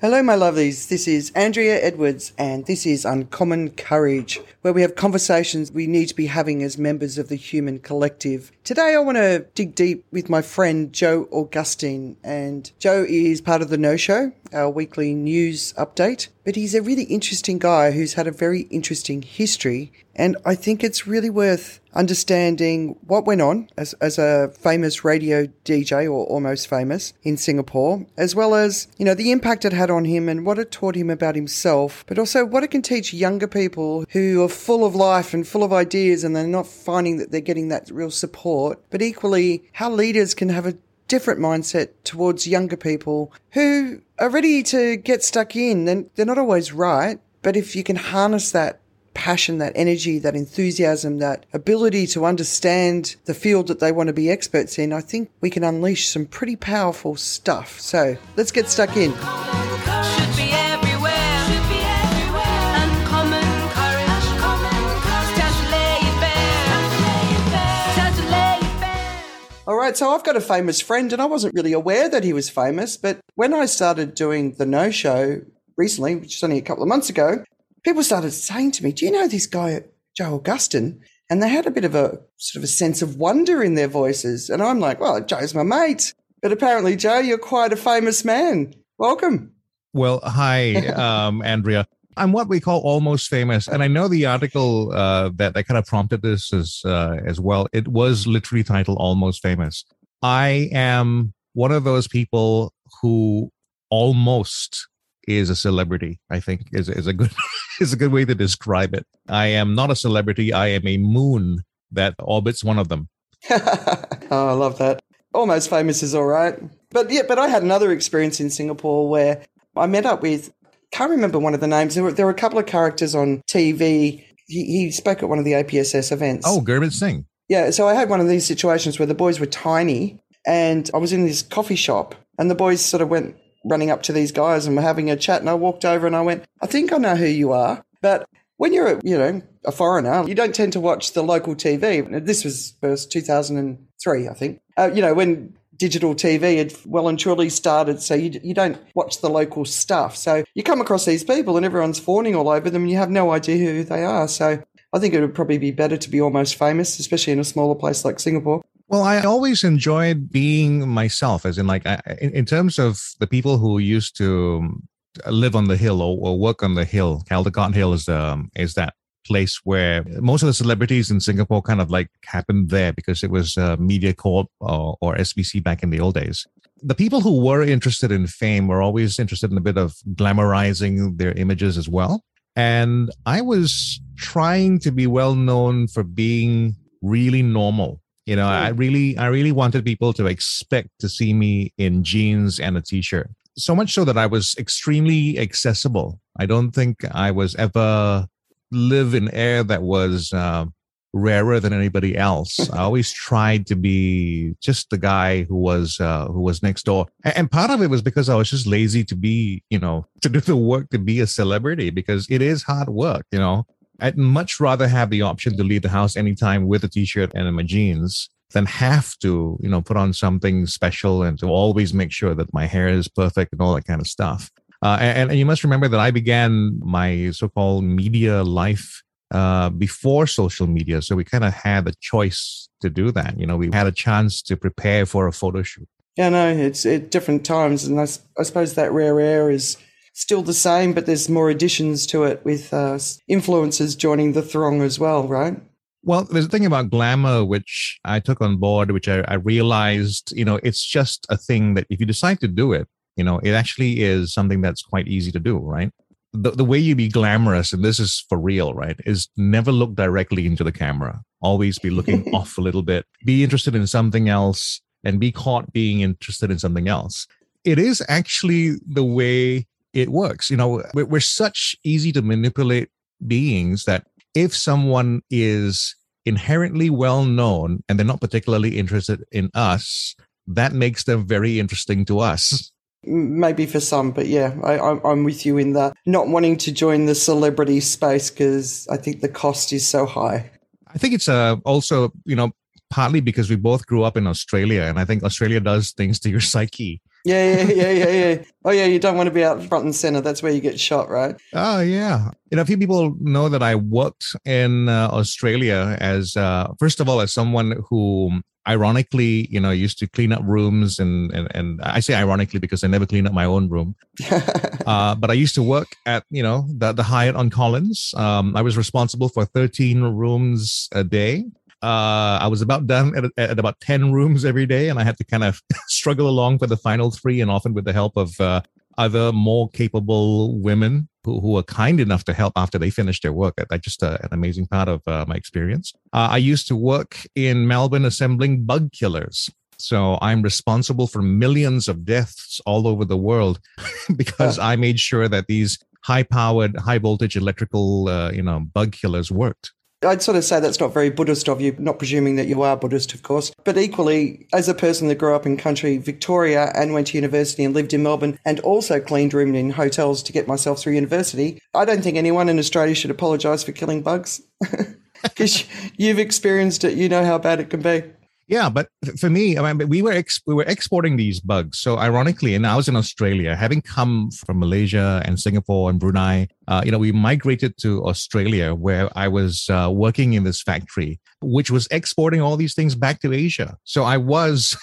Hello, my lovelies. This is Andrea Edwards, and this is Uncommon Courage, where we have conversations we need to be having as members of the human collective. Today, I want to dig deep with my friend Joe Augustine, and Joe is part of the No Show, our weekly news update. But he's a really interesting guy who's had a very interesting history, and I think it's really worth understanding what went on as, as a famous radio DJ or almost famous in Singapore, as well as, you know, the impact it had on him and what it taught him about himself, but also what it can teach younger people who are full of life and full of ideas and they're not finding that they're getting that real support, but equally how leaders can have a different mindset towards younger people who are ready to get stuck in. And they're not always right, but if you can harness that passion, that energy, that enthusiasm, that ability to understand the field that they want to be experts in, I think we can unleash some pretty powerful stuff. So let's get stuck in. All right, so I've got a famous friend, and I wasn't really aware that he was famous. But when I started doing the No Show recently, which is only a couple of months ago, people started saying to me, Do you know this guy, Joe Augustine? And they had a bit of a sort of a sense of wonder in their voices. And I'm like, Well, Joe's my mate. But apparently, Joe, you're quite a famous man. Welcome. Well, hi, um, Andrea. I'm what we call almost famous, and I know the article uh, that that kind of prompted this as uh, as well. It was literally titled "Almost Famous." I am one of those people who almost is a celebrity. I think is is a good is a good way to describe it. I am not a celebrity. I am a moon that orbits one of them. oh, I love that. Almost famous is all right. But yeah, but I had another experience in Singapore where I met up with can't remember one of the names. There were there were a couple of characters on TV. He, he spoke at one of the APSS events. Oh, Gurmit Singh. Yeah, so I had one of these situations where the boys were tiny and I was in this coffee shop and the boys sort of went running up to these guys and we're having a chat. And I walked over and I went, I think I know who you are. But when you're, a, you know, a foreigner, you don't tend to watch the local TV. This was first 2003, I think. Uh, you know, when digital TV had well and truly started, so you, you don't watch the local stuff. So you come across these people and everyone's fawning all over them and you have no idea who they are. So I think it would probably be better to be almost famous, especially in a smaller place like Singapore. Well, I always enjoyed being myself, as in, like, I, in, in, terms of the people who used to live on the hill or, or work on the hill. Caldecott Hill is um, is that place where most of the celebrities in Singapore kind of like happened there because it was uh, MediaCorp or, or SBC back in the old days. The people who were interested in fame were always interested in a bit of glamorizing their images as well. And I was trying to be well known for being really normal you know, I really, I really wanted people to expect to see me in jeans and a t-shirt. So much so that I was extremely accessible. I don't think I was ever live in air that was uh, rarer than anybody else. I always tried to be just the guy who was uh, who was next door, and part of it was because I was just lazy to be, you know, to do the work to be a celebrity because it is hard work, you know. I'd much rather have the option to leave the house anytime with a t-shirt and my jeans than have to, you know, put on something special and to always make sure that my hair is perfect and all that kind of stuff. Uh, and, and, you must remember that I began my so-called media life uh, before social media, so we kind of had a choice to do that. You know, we had a chance to prepare for a photo shoot. Yeah, no, it's at different times, and I, I suppose that rare air is still the same, but there's more additions to it with uh, influencers joining the throng as well, right? Well, there's a thing about glamour which I took on board, which I, I, realized, you know, it's just a thing that if you decide to do it, you know, it actually is something that's quite easy to do, right? The, the way you be glamorous, and this is for real, right, is never look directly into the camera. Always be looking off a little bit. Be interested in something else and be caught being interested in something else. It is actually the way it works. You know, we're, we're such easy to manipulate beings that if someone is inherently well known and they're not particularly interested in us, that makes them very interesting to us. Maybe for some, but yeah, I, am with you in that. Not wanting to join the celebrity space because I think the cost is so high. I think it's uh, also, you know, partly because we both grew up in Australia, and I think Australia does things to your psyche Yeah, yeah, yeah, yeah, yeah. Oh, yeah, you don't want to be out front and center. That's where you get shot, right? Oh, yeah. You know, a few people know that I worked in uh, Australia as, uh, first of all, as someone who ironically, you know, I used to clean up rooms and, and, and I say ironically because I never clean up my own room. uh, but I used to work at, you know, the, the Hyatt on Collins. Um, I was responsible for 13 rooms a day. Uh, I was about done at, at, about 10 rooms every day, and I had to kind of struggle along for the final three, and often with the help of uh, other more capable women who, who were kind enough to help after they finished their work. That's just uh, an amazing part of uh, my experience. Uh, I used to work in Melbourne assembling bug killers. So I'm responsible for millions of deaths all over the world because I made sure that these high-powered, high-voltage electrical, uh, you know, bug killers worked. I'd sort of say that's not very Buddhist of you, not presuming that you are Buddhist, of course. But equally, as a person that grew up in country Victoria and went to university and lived in Melbourne and also cleaned room in hotels to get myself through university, I don't think anyone in Australia should apologise for killing bugs. Because you've experienced it, you know how bad it can be. Yeah, but for me, I mean, we were ex- we were exporting these bugs. So ironically, and I was in Australia, having come from Malaysia and Singapore and Brunei. Uh, you know, we migrated to Australia, where I was uh, working in this factory, which was exporting all these things back to Asia. So I was,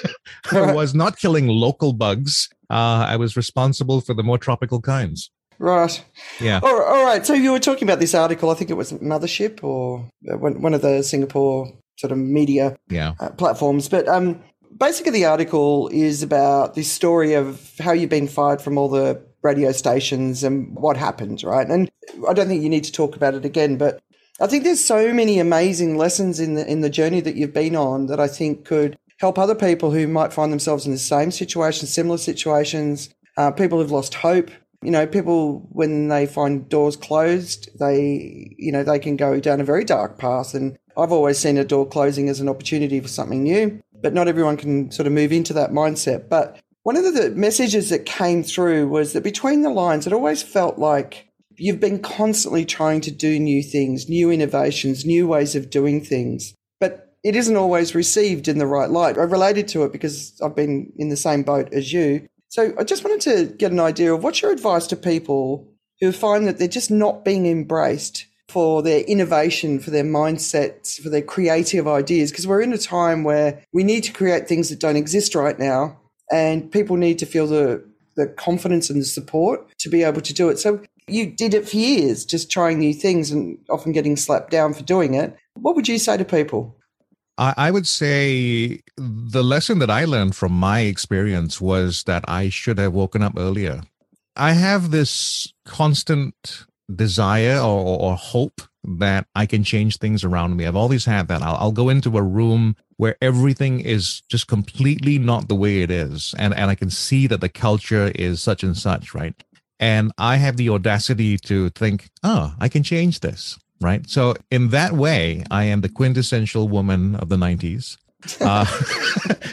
I was not killing local bugs. Uh, I was responsible for the more tropical kinds. Right. Yeah. All, right. So you were talking about this article. I think it was Mothership or uh, one of the Singapore sort of media yeah. uh, platforms. But um, basically, the article is about this story of how you've been fired from all the radio stations and what happened, right? And I don't think you need to talk about it again, but I think there's so many amazing lessons in the in the journey that you've been on that I think could help other people who might find themselves in the same situation, similar situations, uh, people who've lost hope. You know, people when they find doors closed, they you know they can go down a very dark path and I've always seen a door closing as an opportunity for something new, but not everyone can sort of move into that mindset. But one of the messages that came through was that between the lines, it always felt like you've been constantly trying to do new things, new innovations, new ways of doing things, but it isn't always received in the right light. I related to it because I've been in the same boat as you. So I just wanted to get an idea of what's your advice to people who find that they're just not being embraced for their innovation, for their mindsets, for their creative ideas, because we're in a time where we need to create things that don't exist right now, and people need to feel the the confidence and the support to be able to do it. So you did it for years, just trying new things and often getting slapped down for doing it. What would you say to people? I would say the lesson that I learned from my experience was that I should have woken up earlier. I have this constant desire or, or hope that I can change things around me. I've always had that. I'll, I'll go into a room where everything is just completely not the way it is. And, and I can see that the culture is such and such, right? And I have the audacity to think, oh, I can change this, right? So, in that way, I am the quintessential woman of the 90s. Uh,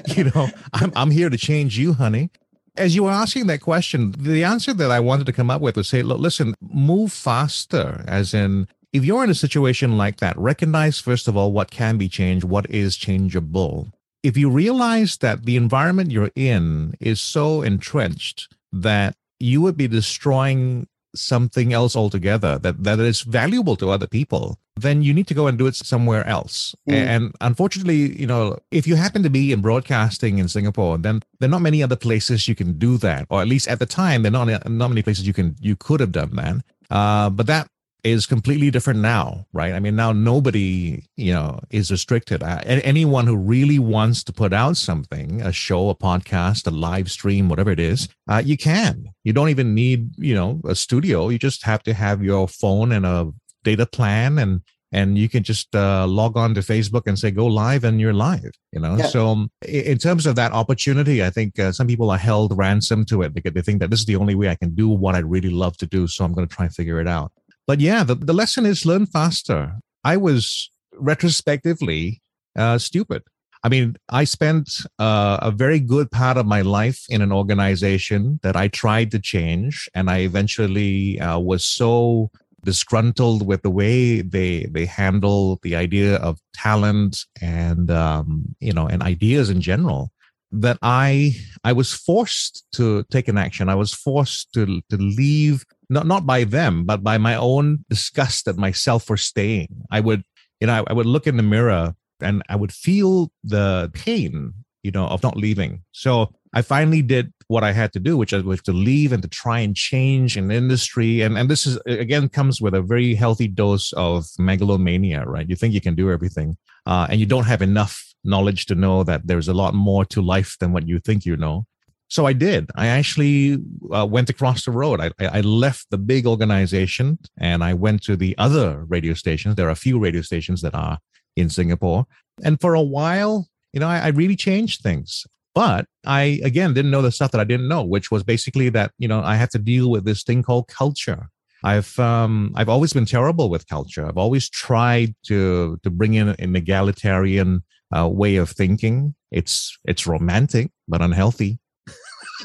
you know, I'm, I'm here to change you, honey as you were asking that question, the answer that I wanted to come up with was say, look, listen, move faster, as in, if you're in a situation like that, recognize, first of all, what can be changed, what is changeable. If you realize that the environment you're in is so entrenched that you would be destroying something else altogether that, that is valuable to other people, then you need to go and do it somewhere else. Mm. And unfortunately, you know, if you happen to be in broadcasting in Singapore, then there are not many other places you can do that, or at least at the time, there are not not many places you can you could have done that. Uh, but that is completely different now, right? I mean, now nobody, you know, is restricted. Uh, anyone who really wants to put out something, a show, a podcast, a live stream, whatever it is, uh, you can. You don't even need, you know, a studio. You just have to have your phone and a data plan and and you can just uh, log on to Facebook and say go live and you're live. You know, yeah. so um, in terms of that opportunity, I think uh, some people are held ransom to it because they think that this is the only way I can do what I really love to do. So I'm going to try and figure it out. But yeah, the, the lesson is learn faster. I was retrospectively uh, stupid. I mean, I spent uh, a very good part of my life in an organization that I tried to change, and I eventually uh, was so disgruntled with the way they they handle the idea of talent and um, you know and ideas in general that I I was forced to take an action. I was forced to to leave not not by them, but by my own disgust at myself for staying. I would you know I, I would look in the mirror and I would feel the pain you know of not leaving. So I finally did what I had to do, which was to leave and to try and change an industry. And and this is again comes with a very healthy dose of megalomania, right? You think you can do everything, uh, and you don't have enough knowledge to know that there's a lot more to life than what you think you know. So I did. I actually uh, went across the road. I, I left the big organization and I went to the other radio stations. There are a few radio stations that are in Singapore. And for a while, you know, I, I really changed things. But I, again, didn't know the stuff that I didn't know, which was basically that, you know, I had to deal with this thing called culture. I've um, I've always been terrible with culture. I've always tried to to bring in an egalitarian uh, way of thinking. It's it's romantic but unhealthy.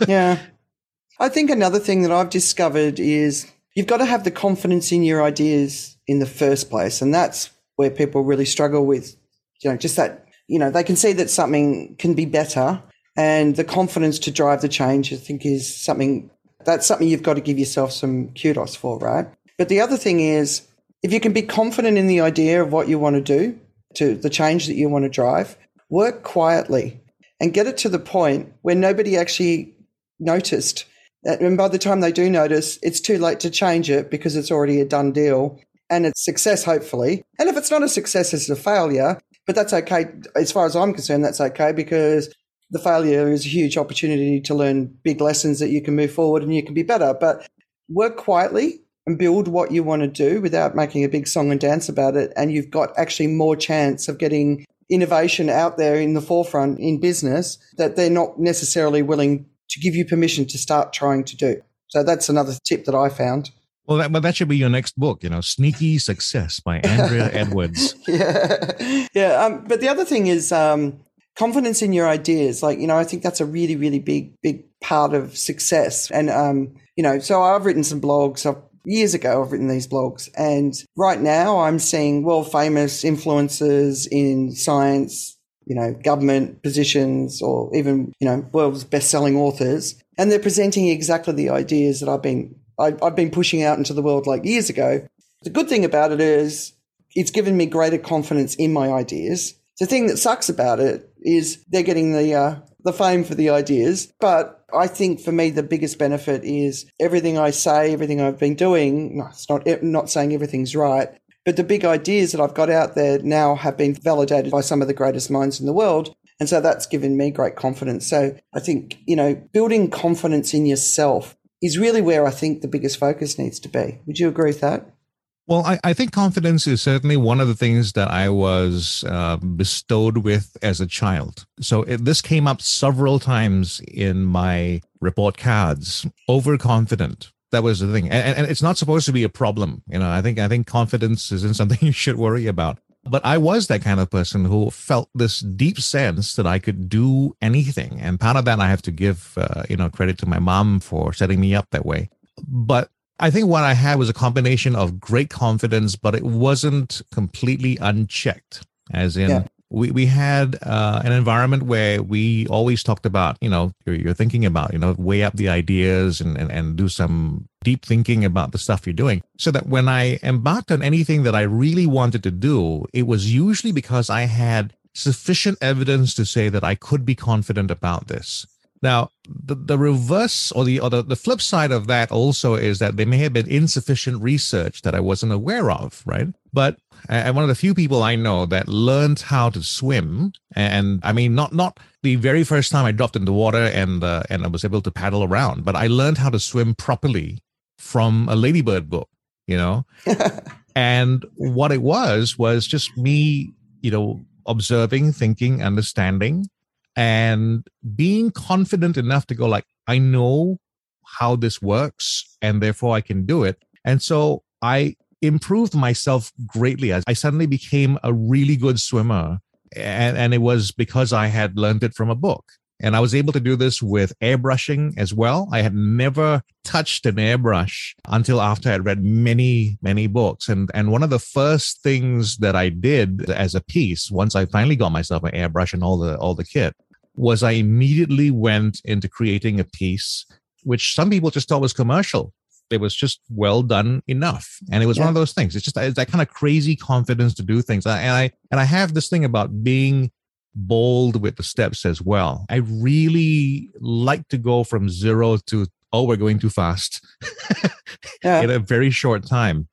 Yeah, I think another thing that I've discovered is you've got to have the confidence in your ideas in the first place, and that's where people really struggle with. You know, just that you know they can see that something can be better, and the confidence to drive the change. I think is something that's something you've got to give yourself some kudos for, right? But the other thing is, if you can be confident in the idea of what you want to do, to the change that you want to drive, work quietly and get it to the point where nobody actually noticed. Uh, and by the time they do notice, it's too late to change it because it's already a done deal and it's success, hopefully. And if it's not a success, it's a failure. But that's okay. As far as I'm concerned, that's okay because the failure is a huge opportunity to learn big lessons that you can move forward and you can be better. But work quietly and build what you want to do without making a big song and dance about it. And you've got actually more chance of getting innovation out there in the forefront in business that they're not necessarily willing to give you permission to start trying to do. So that's another tip that I found. Well, that, that should be your next book, you know, Sneaky Success by Andrea Edwards. yeah. Yeah. Um, but the other thing is um, confidence in your ideas. Like, you know, I think that's a really, really big, big part of success. And, um, you know, so I've written some blogs. I've years ago I've written these blogs and right now I'm seeing world famous influencers in science, you know, government positions or even, you know, world's best selling authors. And they're presenting exactly the ideas that I've been, I, I've been pushing out into the world like years ago. The good thing about it is it's given me greater confidence in my ideas. The thing that sucks about it is they're getting the, uh, the fame for the ideas, but I think for me, the biggest benefit is everything I say, everything I've been doing. No, it's not, not saying everything's right, but the big ideas that I've got out there now have been validated by some of the greatest minds in the world. And so that's given me great confidence. So I think, you know, building confidence in yourself is really where I think the biggest focus needs to be. Would you agree with that? Well, I, I, think confidence is certainly one of the things that I was uh, bestowed with as a child. So it, this came up several times in my report cards. Overconfident. That was the thing, and, and it's not supposed to be a problem. You know, I think I think confidence isn't something you should worry about. But I was that kind of person who felt this deep sense that I could do anything, and part of that I have to give, uh, you know, credit to my mom for setting me up that way. But I think what I had was a combination of great confidence, but it wasn't completely unchecked. As in, yeah. We, we had uh, an environment where we always talked about, you know, you're, you're thinking about, you know, weigh up the ideas and, and, and do some deep thinking about the stuff you're doing. So that when I embarked on anything that I really wanted to do, it was usually because I had sufficient evidence to say that I could be confident about this. Now, the, the reverse or the or the, the flip side of that also is that there may have been insufficient research that I wasn't aware of, right? But I'm one of the few people I know that learned how to swim, and I mean, not not the very first time I dropped in the water and uh, and I was able to paddle around, but I learned how to swim properly from a ladybird book, you know. and what it was was just me, you know, observing, thinking, understanding, and being confident enough to go like i know how this works and therefore i can do it and so i improved myself greatly as i suddenly became a really good swimmer and, and it was because i had learned it from a book and I was able to do this with airbrushing as well. I had never touched an airbrush until after I had read many, many books. And, and one of the first things that I did as a piece, once I finally got myself an airbrush and all the, all the kit, was I immediately went into creating a piece which some people just thought was commercial. It was just well done enough, and it was yeah. one of those things. It's just it's that kind of crazy confidence to do things. And I and I have this thing about being bold with the steps as well. I really like to go from zero to oh, we're going too fast yeah. in a very short time.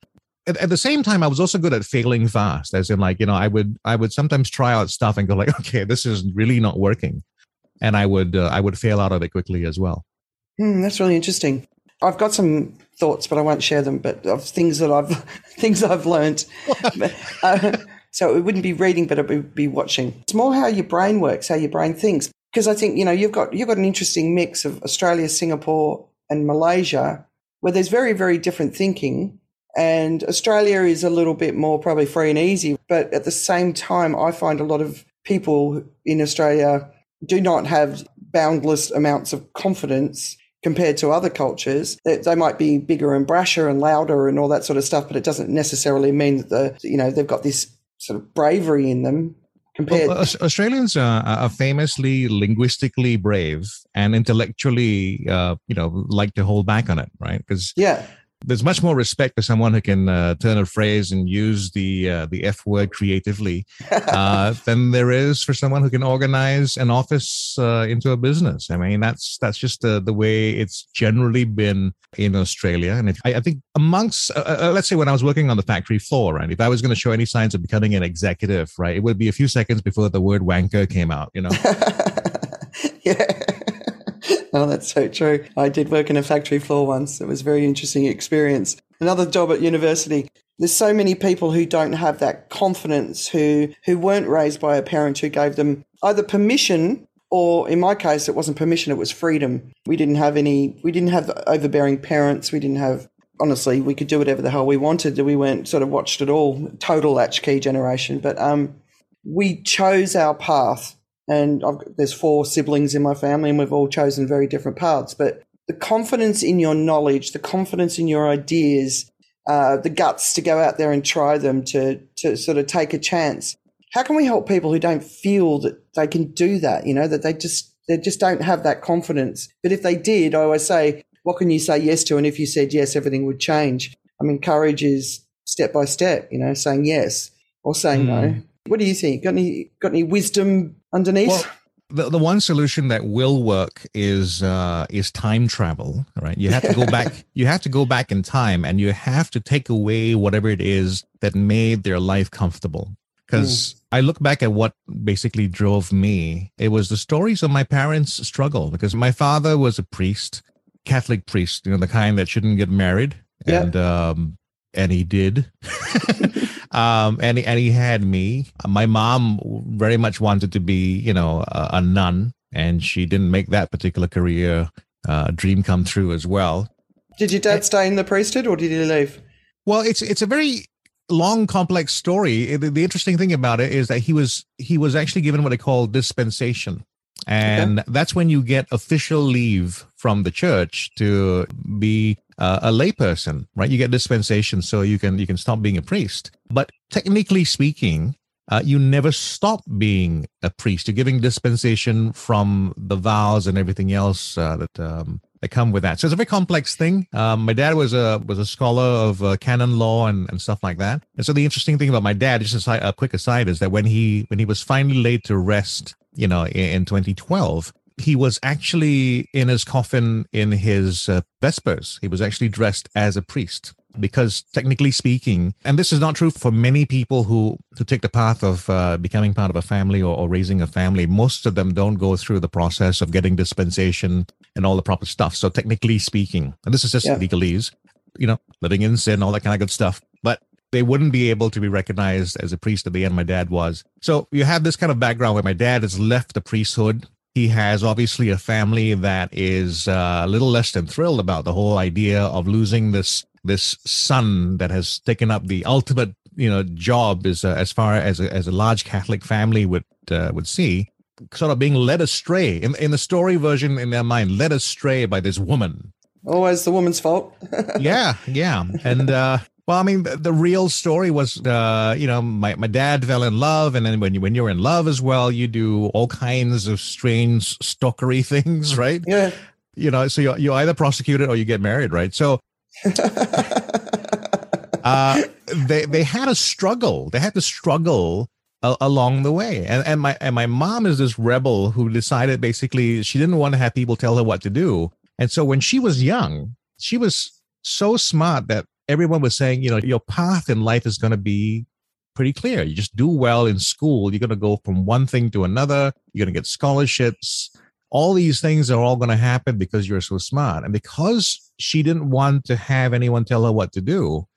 At, at, the same time, I was also good at failing fast, as in like, you know, I would I would sometimes try out stuff and go like, okay, this is really not working. And I would uh, I would fail out of it quickly as well. Mm, that's really interesting. I've got some thoughts, but I won't share them. But of things that I've things I've learned. uh, so it wouldn't be reading, but it would be watching. It's more how your brain works, how your brain thinks. Because I think you know you've got you've got an interesting mix of Australia, Singapore, and Malaysia, where there's very very different thinking. And Australia is a little bit more probably free and easy, but at the same time, I find a lot of people in Australia do not have boundless amounts of confidence compared to other cultures. They, they might be bigger and brasher and louder and all that sort of stuff, but it doesn't necessarily mean that the you know they've got this sort of bravery in them. Compared, well, Australians are, are, famously linguistically brave and intellectually, uh, you know, like to hold back on it, right? Because yeah, there's much more respect for someone who can uh, turn a phrase and use the uh, the F word creatively uh, than there is for someone who can organize an office uh, into a business. I mean, that's that's just the the way it's generally been in Australia. And if, I, I, think amongst, uh, uh, let's say, when I was working on the factory floor, right, if I was going to show any signs of becoming an executive, right, it would be a few seconds before the word wanker came out. You know. yeah. oh, that's so true. I did work in a factory floor once. It was a very interesting experience. Another job at university. There's so many people who don't have that confidence, who who weren't raised by a parent who gave them either permission or in my case it wasn't permission, it was freedom. We didn't have any we didn't have overbearing parents. We didn't have honestly, we could do whatever the hell we wanted. We weren't sort of watched at all. Total latchkey generation. But um we chose our path and I've, there's four siblings in my family, and we've all chosen very different paths. But the confidence in your knowledge, the confidence in your ideas, uh, the guts to go out there and try them, to to sort of take a chance. How can we help people who don't feel that they can do that? You know, that they just they just don't have that confidence. But if they did, I always say, what can you say yes to? And if you said yes, everything would change. I mean, courage is step by step. You know, saying yes or saying mm. no. What do you think? Got any got any wisdom underneath? Well, the, the one solution that will work is uh, is time travel. Right, you have to go back. You have to go back in time, and you have to take away whatever it is that made their life comfortable. Because mm. I look back at what basically drove me. It was the stories of my parents' struggle. Because my father was a priest, Catholic priest, you know, the kind that shouldn't get married, and um, and he did. um, and he, and he had me. My mom very much wanted to be, you know, a, a nun, and she didn't make that particular career uh, dream come true as well. Did your dad stay in the priesthood, or did he leave? Well, it's it's a very long, complex story. The, the interesting thing about it is that he was he was actually given what they call dispensation, and okay. that's when you get official leave from the church to be uh, a layperson, right? You get dispensation, so you can you can stop being a priest. But technically speaking, uh, you never stop being a priest. You're giving dispensation from the vows and everything else uh, that um, that come with that. So it's a very complex thing. Um, my dad was a was a scholar of uh, canon law and, and stuff like that. And so the interesting thing about my dad, just a, a quick aside, is that when he when he was finally laid to rest, you know, in, in 2012, he was actually in his coffin in his uh, vespers. He was actually dressed as a priest because technically speaking, and this is not true for many people who, who take the path of uh, becoming part of a family or, or, raising a family, most of them don't go through the process of getting dispensation and all the proper stuff. So technically speaking, and this is just yeah. legalese, you know, living in sin, all that kind of good stuff. But they wouldn't be able to be recognized as a priest at the end. My dad was. So you have this kind of background where my dad has left the priesthood he has obviously a family that is uh, a little less than thrilled about the whole idea of losing this this son that has taken up the ultimate you know job as uh, as far as a, as a large Catholic family would uh, would see, sort of being led astray in in the story version in their mind, led astray by this woman. Always the woman's fault. yeah, yeah, and uh, Well, I mean, the, real story was, uh, you know, my, my dad fell in love, and then when you when you're in love as well, you do all kinds of strange stalkery things, right? Yeah. You know, so you you either prosecute it or you get married, right? So. uh, they they had a struggle. They had to struggle a- along the way. And and my and my mom is this rebel who decided basically she didn't want to have people tell her what to do. And so when she was young, she was so smart that everyone was saying, you know, your path in life is going to be pretty clear. You just do well in school. You're going to go from one thing to another. You're going to get scholarships. All these things are all going to happen because you're so smart. And because she didn't want to have anyone tell her what to do,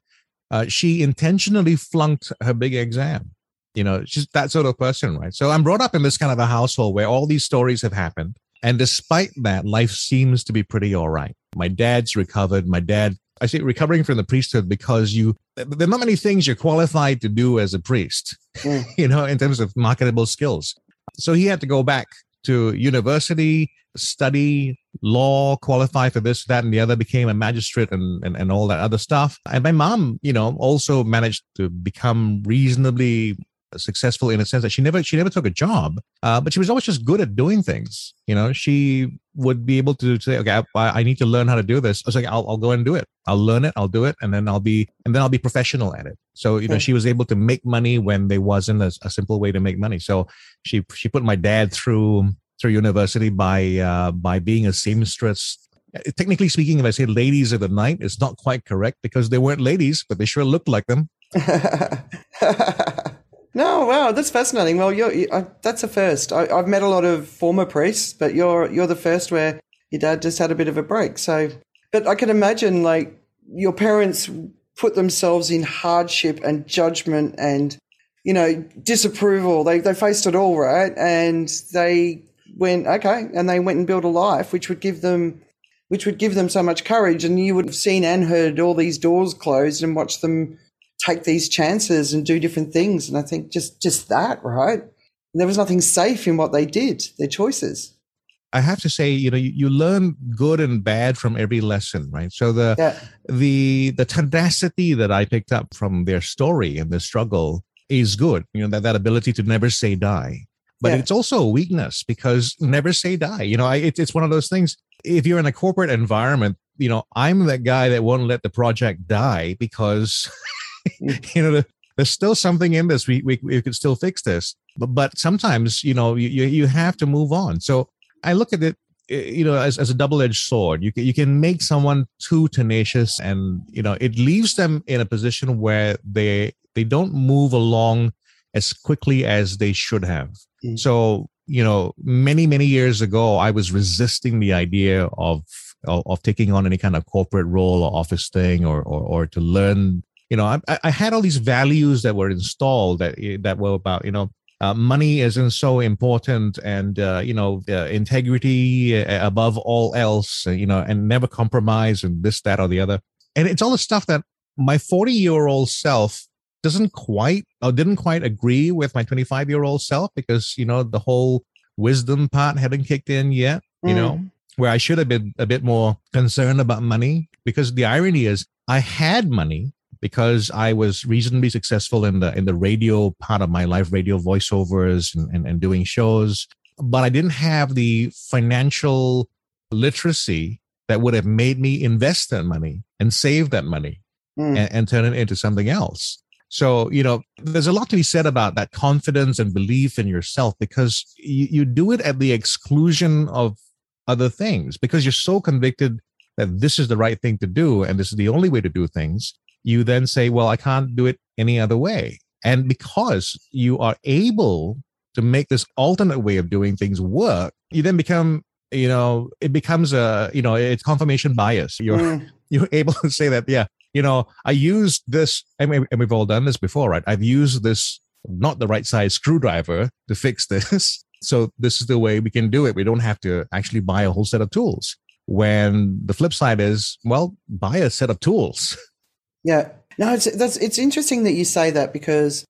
uh, she intentionally flunked her big exam. You know, she's that sort of person, right? So I'm brought up in this kind of a household where all these stories have happened. And despite that, life seems to be pretty all right. My dad's recovered. My dad I say recovering from the priesthood because you there are not many things you're qualified to do as a priest, mm. you know, in terms of marketable skills. So he had to go back to university, study law, qualify for this, that, and the other, became a magistrate and, and, and all that other stuff. And my mom, you know, also managed to become reasonably successful in a sense that she never she never took a job, uh, but she was always just good at doing things. You know, she would be able to say, okay, I, I need to learn how to do this. I was like, I'll, I'll go and do it. I'll learn it. I'll do it, and then I'll be and then I'll be professional at it. So you know, she was able to make money when there wasn't a, a simple way to make money. So she she put my dad through through university by uh, by being a seamstress technically speaking, if I say ladies of the night, it's not quite correct because they weren't ladies, but they sure looked like them. No, wow, that's fascinating. Well, you're, you, uh, that's a first. I, have met a lot of former priests, but you're you're the first where your dad just had a bit of a break. So, but I can imagine like your parents put themselves in hardship and judgment and you know disapproval. They they faced it all, right? And they went okay, and they went and built a life which would give them which would give them so much courage. And you would have seen and heard all these doors closed and watched them take these chances and do different things. And I think just just that, right? There was nothing safe in what they did, their choices. I have to say, you know, you, you learn good and bad from every lesson, right? So the yeah. the the tenacity that I picked up from their story and their struggle is good. You know, that, that ability to never say die. But yeah. it's also a weakness because never say die. You know, I, it, it's one of those things. If you're in a corporate environment, you know, I'm that guy that won't let the project die because you know, there's still something in this. We, we, we could still fix this. But, but sometimes, you know, you, you have to move on. So I look at it, eh, you know, as, as a double-edged sword. You can, you can make someone too tenacious and, you know, it leaves them in a position where they, they don't move along as quickly as they should have. Mm. So, you know, many, many years ago, I was resisting the idea of, of, of taking on any kind of corporate role or office thing or, or, or to learn you know, I, I had all these values that were installed that that were about, you know, uh, money isn't so important and uh, you know uh, integrity uh, above all else uh, you know and never compromise and this that or the other and it's all the stuff that my 40 year old self doesn't quite or didn't quite agree with my 25 year old self because you know the whole wisdom part hadn't kicked in yet you mm. know where i should have been a bit more concerned about money because the irony is i had money because I was reasonably successful in the in the radio part of my life, radio voiceovers and, and, and doing shows. But I didn't have the financial literacy that would have made me invest that money and save that money mm. and, and turn it into something else. So, you know, there's a lot to be said about that confidence and belief in yourself because you, you do it at the exclusion of other things because you're so convicted that this is the right thing to do and this is the only way to do things you then say, well, I can't do it any other way. And because you are able to make this alternate way of doing things work, you then become, you know, it becomes a, you know, it's confirmation bias. You're, mm. you're able to say that, yeah, you know, I used this, and we've all done this before, right? I've used this not the right size screwdriver to fix this. So this is the way we can do it. We don't have to actually buy a whole set of tools. When the flip side is, well, buy a set of tools Yeah. No, it's that's it's interesting that you say that because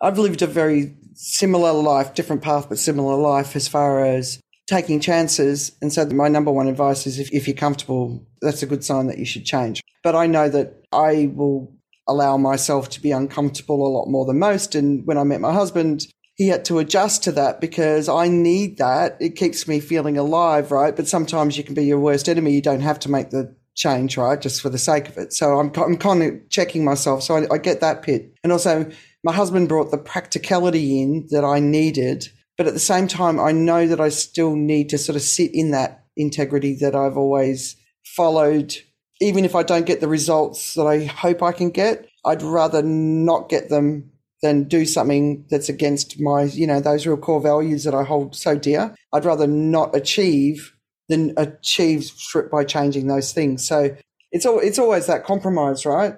I've lived a very similar life, different path, but similar life as far as taking chances. And so my number one advice is if, if you're comfortable, that's a good sign that you should change. But I know that I will allow myself to be uncomfortable a lot more than most. And when I met my husband, he had to adjust to that because I need that. It keeps me feeling alive, right? But sometimes you can be your worst enemy. You don't have to make the change, right? Just for the sake of it. So I'm, I'm kind of checking myself. So I, I get that bit. And also, my husband brought the practicality in that I needed. But at the same time, I know that I still need to sort of sit in that integrity that I've always followed. Even if I don't get the results that I hope I can get, I'd rather not get them than do something that's against my, you know, those real core values that I hold so dear. I'd rather not achieve than achieve by changing those things. So it's all, it's always that compromise, right?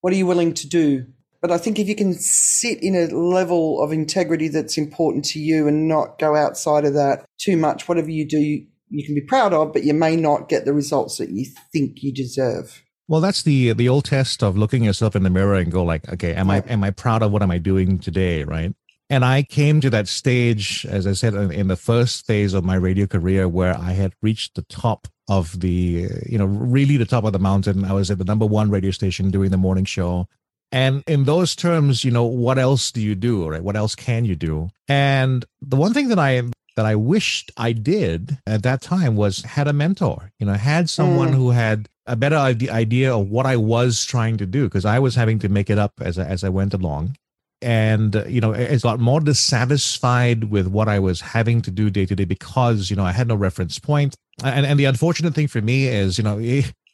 What are you willing to do? But I think if you can sit in a level of integrity that's important to you and not go outside of that too much, whatever you do, you can be proud of, but you may not get the results that you think you deserve. Well, that's the the old test of looking yourself in the mirror and go like, okay, am I am I proud of what am I doing today, right? And I came to that stage, as I said, in the first phase of my radio career, where I had reached the top of the, you know, really the top of the mountain. I was at the number one radio station doing the morning show. And in those terms, you know, what else do you do, right? What else can you do? And the one thing that I that I wished I did at that time was had a mentor, you know, had someone mm. who had a better idea of what I was trying to do because I was having to make it up as I, as I went along. And, you know, I got more dissatisfied with what I was having to do day to day because, you know, I had no reference point. And, and the unfortunate thing for me is, you know,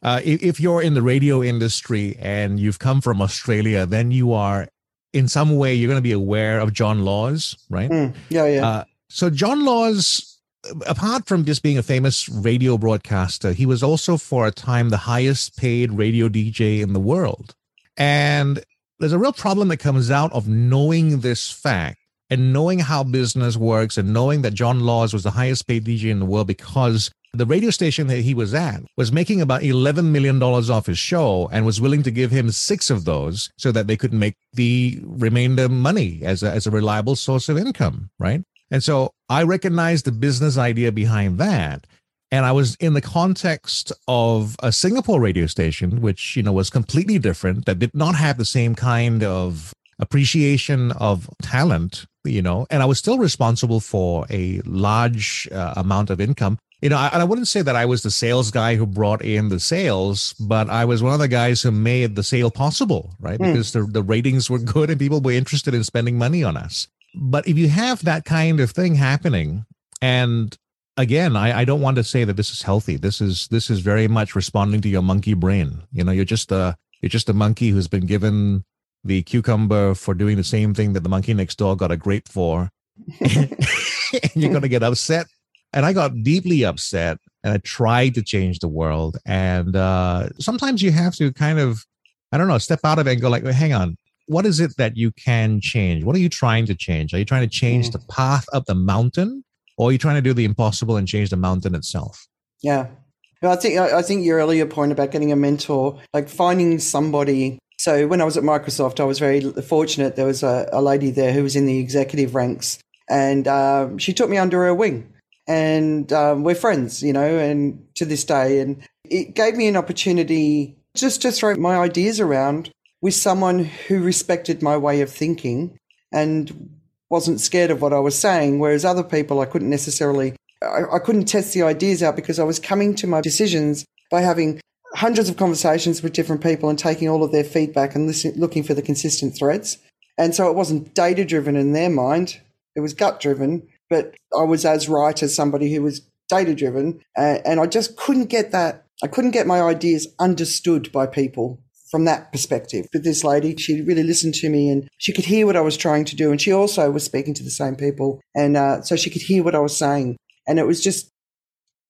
uh, if you're in the radio industry and you've come from Australia, then you are in some way, you're going to be aware of John Laws, right? Mm, yeah, yeah. Uh, so John Laws, apart from just being a famous radio broadcaster, he was also for a time the highest paid radio DJ in the world. And there's a real problem that comes out of knowing this fact and knowing how business works and knowing that John Laws was the highest paid DJ in the world because the radio station that he was at was making about $11 million off his show and was willing to give him six of those so that they could make the remainder money as a, as a reliable source of income, right? And so I recognize the business idea behind that. And I was in the context of a Singapore radio station, which, you know, was completely different, that did not have the same kind of appreciation of talent, you know, and I was still responsible for a large uh, amount of income. You know, I, and I wouldn't say that I was the sales guy who brought in the sales, but I was one of the guys who made the sale possible, right? Mm. Because the, the ratings were good and people were interested in spending money on us. But if you have that kind of thing happening, and again, I, I don't want to say that this is healthy. This is this is very much responding to your monkey brain. You know, you're just a you're just a monkey who's been given the cucumber for doing the same thing that the monkey next door got a grape for. and you're going to get upset. And I got deeply upset and I tried to change the world. And uh, sometimes you have to kind of, I don't know, step out of it and go like, well, hang on, what is it that you can change? What are you trying to change? Are you trying to change mm. the path up the mountain, or you're trying to do the impossible and change the mountain itself? Yeah, I think I think your earlier point about getting a mentor, like finding somebody. So when I was at Microsoft, I was very fortunate. There was a, a lady there who was in the executive ranks, and um, she took me under her wing, and um, we're friends, you know, and to this day, and it gave me an opportunity just to throw my ideas around with someone who respected my way of thinking and wasn't scared of what I was saying, whereas other people I couldn't necessarily, I, I couldn't test the ideas out because I was coming to my decisions by having hundreds of conversations with different people and taking all of their feedback and looking for the consistent threads. And so it wasn't data driven in their mind, it was gut driven, but I was as right as somebody who was data driven. Uh, and I just couldn't get that, I couldn't get my ideas understood by people from that perspective. But this lady, she really listened to me and she could hear what I was trying to do. And she also was speaking to the same people. And uh, so she could hear what I was saying. And it was just,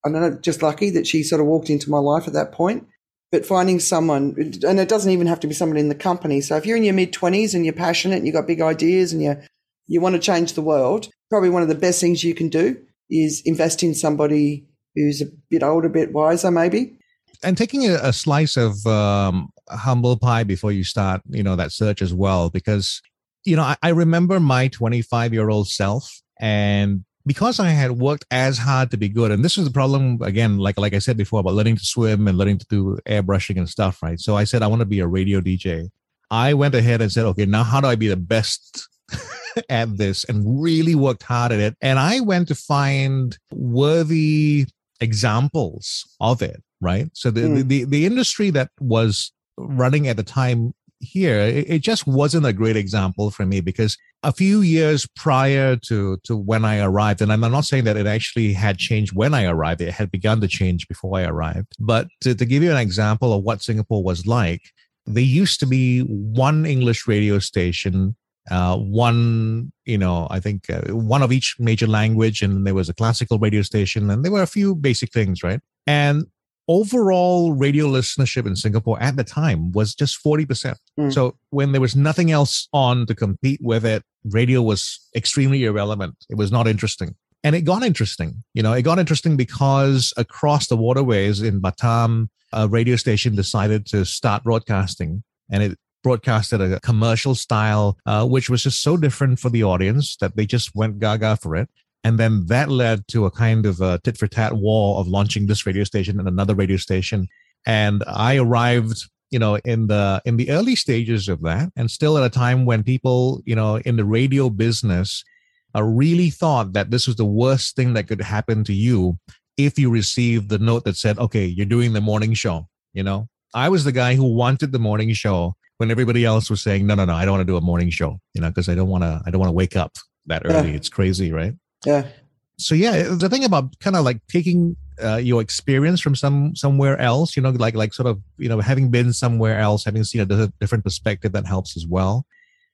I don't know, just lucky that she sort of walked into my life at that point. But finding someone, and it doesn't even have to be someone in the company. So if you're in your mid 20s and you're passionate and you've got big ideas and you, you want to change the world, probably one of the best things you can do is invest in somebody who's a bit older, a bit wiser, maybe, and taking a, slice of um, humble pie before you start, you know, that search as well, because you know I, I remember my 25 year old self, and because I had worked as hard to be good, and this was the problem again, like like I said before about learning to swim and learning to do airbrushing and stuff, right? So I said I want to be a radio DJ. I went ahead and said, okay, now how do I be the best at this and really worked hard at it. And I went to find worthy examples of it, right? So the, mm. the, the, industry that was running at the time here, it, it, just wasn't a great example for me because a few years prior to, to when I arrived, and I'm not saying that it actually had changed when I arrived, it had begun to change before I arrived. But to, to give you an example of what Singapore was like, there used to be one English radio station uh, one, you know, I think uh, one of each major language, and there was a classical radio station, and there were a few basic things, right? And overall radio listenership in Singapore at the time was just 40%. Mm. So when there was nothing else on to compete with it, radio was extremely irrelevant. It was not interesting. And it got interesting. You know, it got interesting because across the waterways in Batam, a radio station decided to start broadcasting and it broadcasted a commercial style, uh, which was just so different for the audience that they just went gaga for it. And then that led to a kind of a tit for tat war of launching this radio station and another radio station. And I arrived, you know, in the in the early stages of that, and still at a time when people, you know, in the radio business, uh, really thought that this was the worst thing that could happen to you if you received the note that said, "Okay, you're doing the morning show." You know, I was the guy who wanted the morning show when everybody else was saying, no, no, no, I don't want to do a morning show, you know, because I don't want to, I don't want to wake up that early. Yeah. It's crazy, right? Yeah. So yeah, the thing about kind of like taking uh, your experience from some somewhere else, you know, like like sort of you know having been somewhere else, having seen a different perspective that helps as well.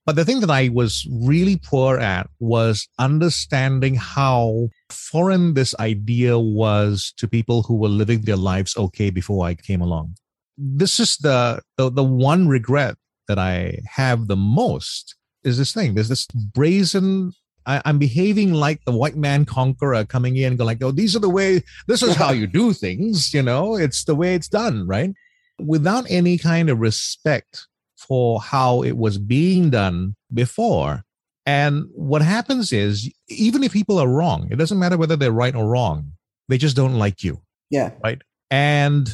But the thing that I was really poor at was understanding how foreign this idea was to people who were living their lives okay before I came along this is the, the the one regret that I have the most is this thing. There's this brazen. I, am behaving like the white man conqueror coming in, going like, "Oh, these are the way. This is how you do things. You know, it's the way it's done, right?" Without any kind of respect for how it was being done before. And what happens is, even if people are wrong, it doesn't matter whether they're right or wrong. They just don't like you. Yeah. Right. And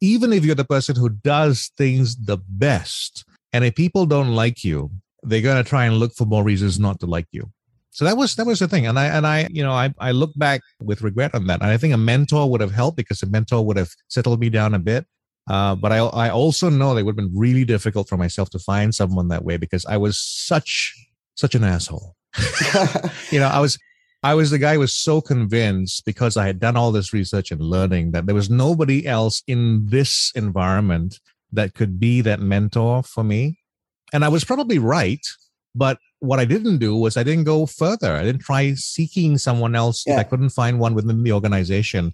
even if you're the person who does things the best, and if people don't like you, they're going to try and look for more reasons not to like you. So that was that was the thing, and I and I you know I I look back with regret on that, and I think a mentor would have helped because a mentor would have settled me down a bit. Uh, but I I also know that it would have been really difficult for myself to find someone that way because I was such such an asshole. you know, I was I was the guy who was so convinced because I had done all this research and learning that there was nobody else in this environment that could be that mentor for me. And I was probably right. But what I didn't do was I didn't go further. I didn't try seeking someone else yeah. I couldn't find one within the organization.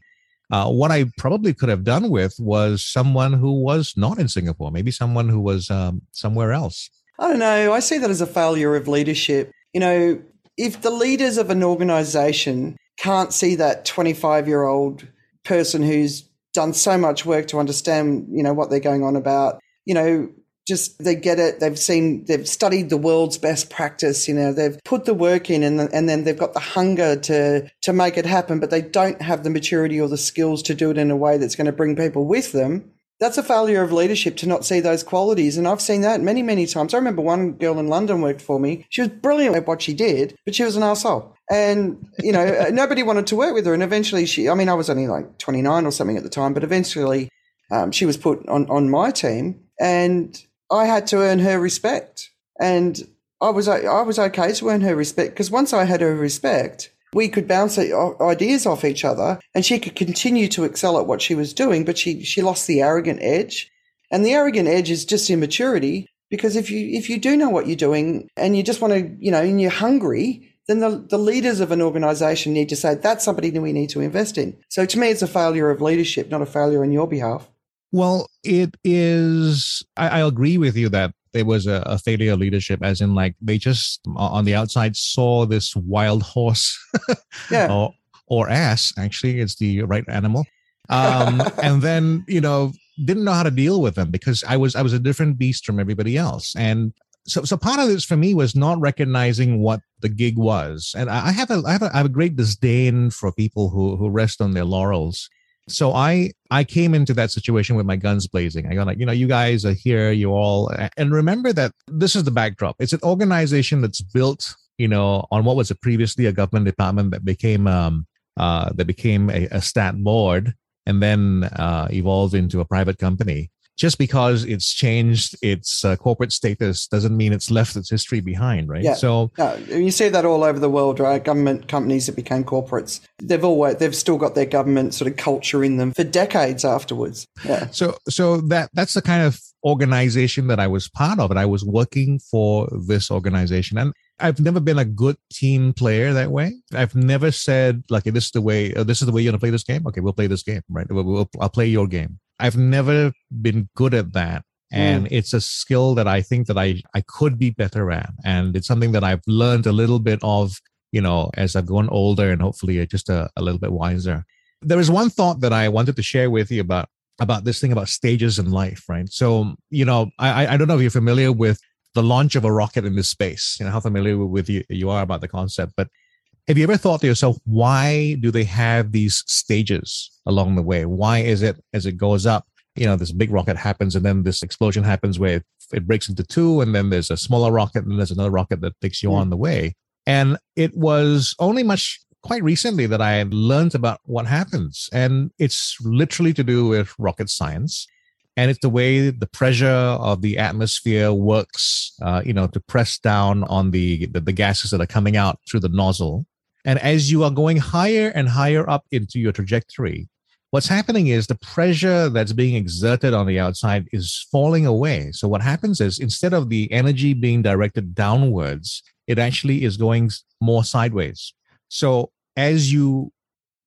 Uh, what I probably could have done with was someone who was not in Singapore, maybe someone who was um, somewhere else. I don't know. I see that as a failure of leadership. You know, if the leaders of an organization can't see that 25 year old person who's done so much work to understand, you know, what they're going on about, you know, just they get it. They've seen, they've studied the world's best practice. You know, they've put the work in, and and then they've got the hunger to to make it happen, but they don't have the maturity or the skills to do it in a way that's going to bring people with them that's a failure of leadership to not see those qualities. And I've seen that many, many times. I remember one girl in London worked for me. She was brilliant at what she did, but she was an asshole. And, you know, nobody wanted to work with her. And eventually she, I mean, I was only like 29 or something at the time, but eventually um, she was put on, on my team and I had to earn her respect. And I was, I was okay to earn her respect because once I had her respect, we could bounce ideas off each other and she could continue to excel at what she was doing, but she, she lost the arrogant edge. And the arrogant edge is just immaturity because if you, if you do know what you're doing and you just want to, you know, and you're hungry, then the, the leaders of an organization need to say, that's somebody that we need to invest in. So to me, it's a failure of leadership, not a failure on your behalf. Well, it is, I, I agree with you that there was a, a, failure of leadership, as in like they just on the outside saw this wild horse, yeah, or, or ass. Actually, it's the right animal, um, and then you know didn't know how to deal with them because I was I was a different beast from everybody else, and so so part of this for me was not recognizing what the gig was, and I have a I have a, I have a great disdain for people who who rest on their laurels So I I came into that situation with my guns blazing. I go like, you know, you guys are here, you all, and remember that this is the backdrop. It's an organization that's built, you know, on what was a previously a government department that became um uh that became a, a stat board and then uh, evolved into a private company just because it's changed its uh, corporate status doesn't mean it's left its history behind, right? Yeah. So no, you see that all over the world, right? Government companies that became corporates, they've always they've still got their government sort of culture in them for decades afterwards. Yeah. So so that that's the kind of organization that I was part of, and I was working for this organization, and I've never been a good team player that way. I've never said like, "This is the way. Uh, this is the way you're gonna play this game." Okay, we'll play this game, right? We'll, we'll, I'll play your game I've never been good at that. And mm. it's a skill that I think that I, I could be better at. And it's something that I've learned a little bit of, you know, as I've grown older and hopefully just a, a little bit wiser. There is one thought that I wanted to share with you about about this thing about stages in life, right? So, you know, I, I don't know if you're familiar with the launch of a rocket into space, you know, how familiar with you, you are about the concept, but have you ever thought to yourself, why do they have these stages along the way? Why is it as it goes up, you know, this big rocket happens and then this explosion happens where it breaks into two and then there's a smaller rocket and there's another rocket that takes you mm. on the way. And it was only much quite recently that I learned about what happens. And it's literally to do with rocket science. And it's the way the pressure of the atmosphere works, uh, you know, to press down on the, the, the gases that are coming out through the nozzle and as you are going higher and higher up into your trajectory, what's happening is the pressure that's being exerted on the outside is falling away. So what happens is instead of the energy being directed downwards, it actually is going more sideways. So as you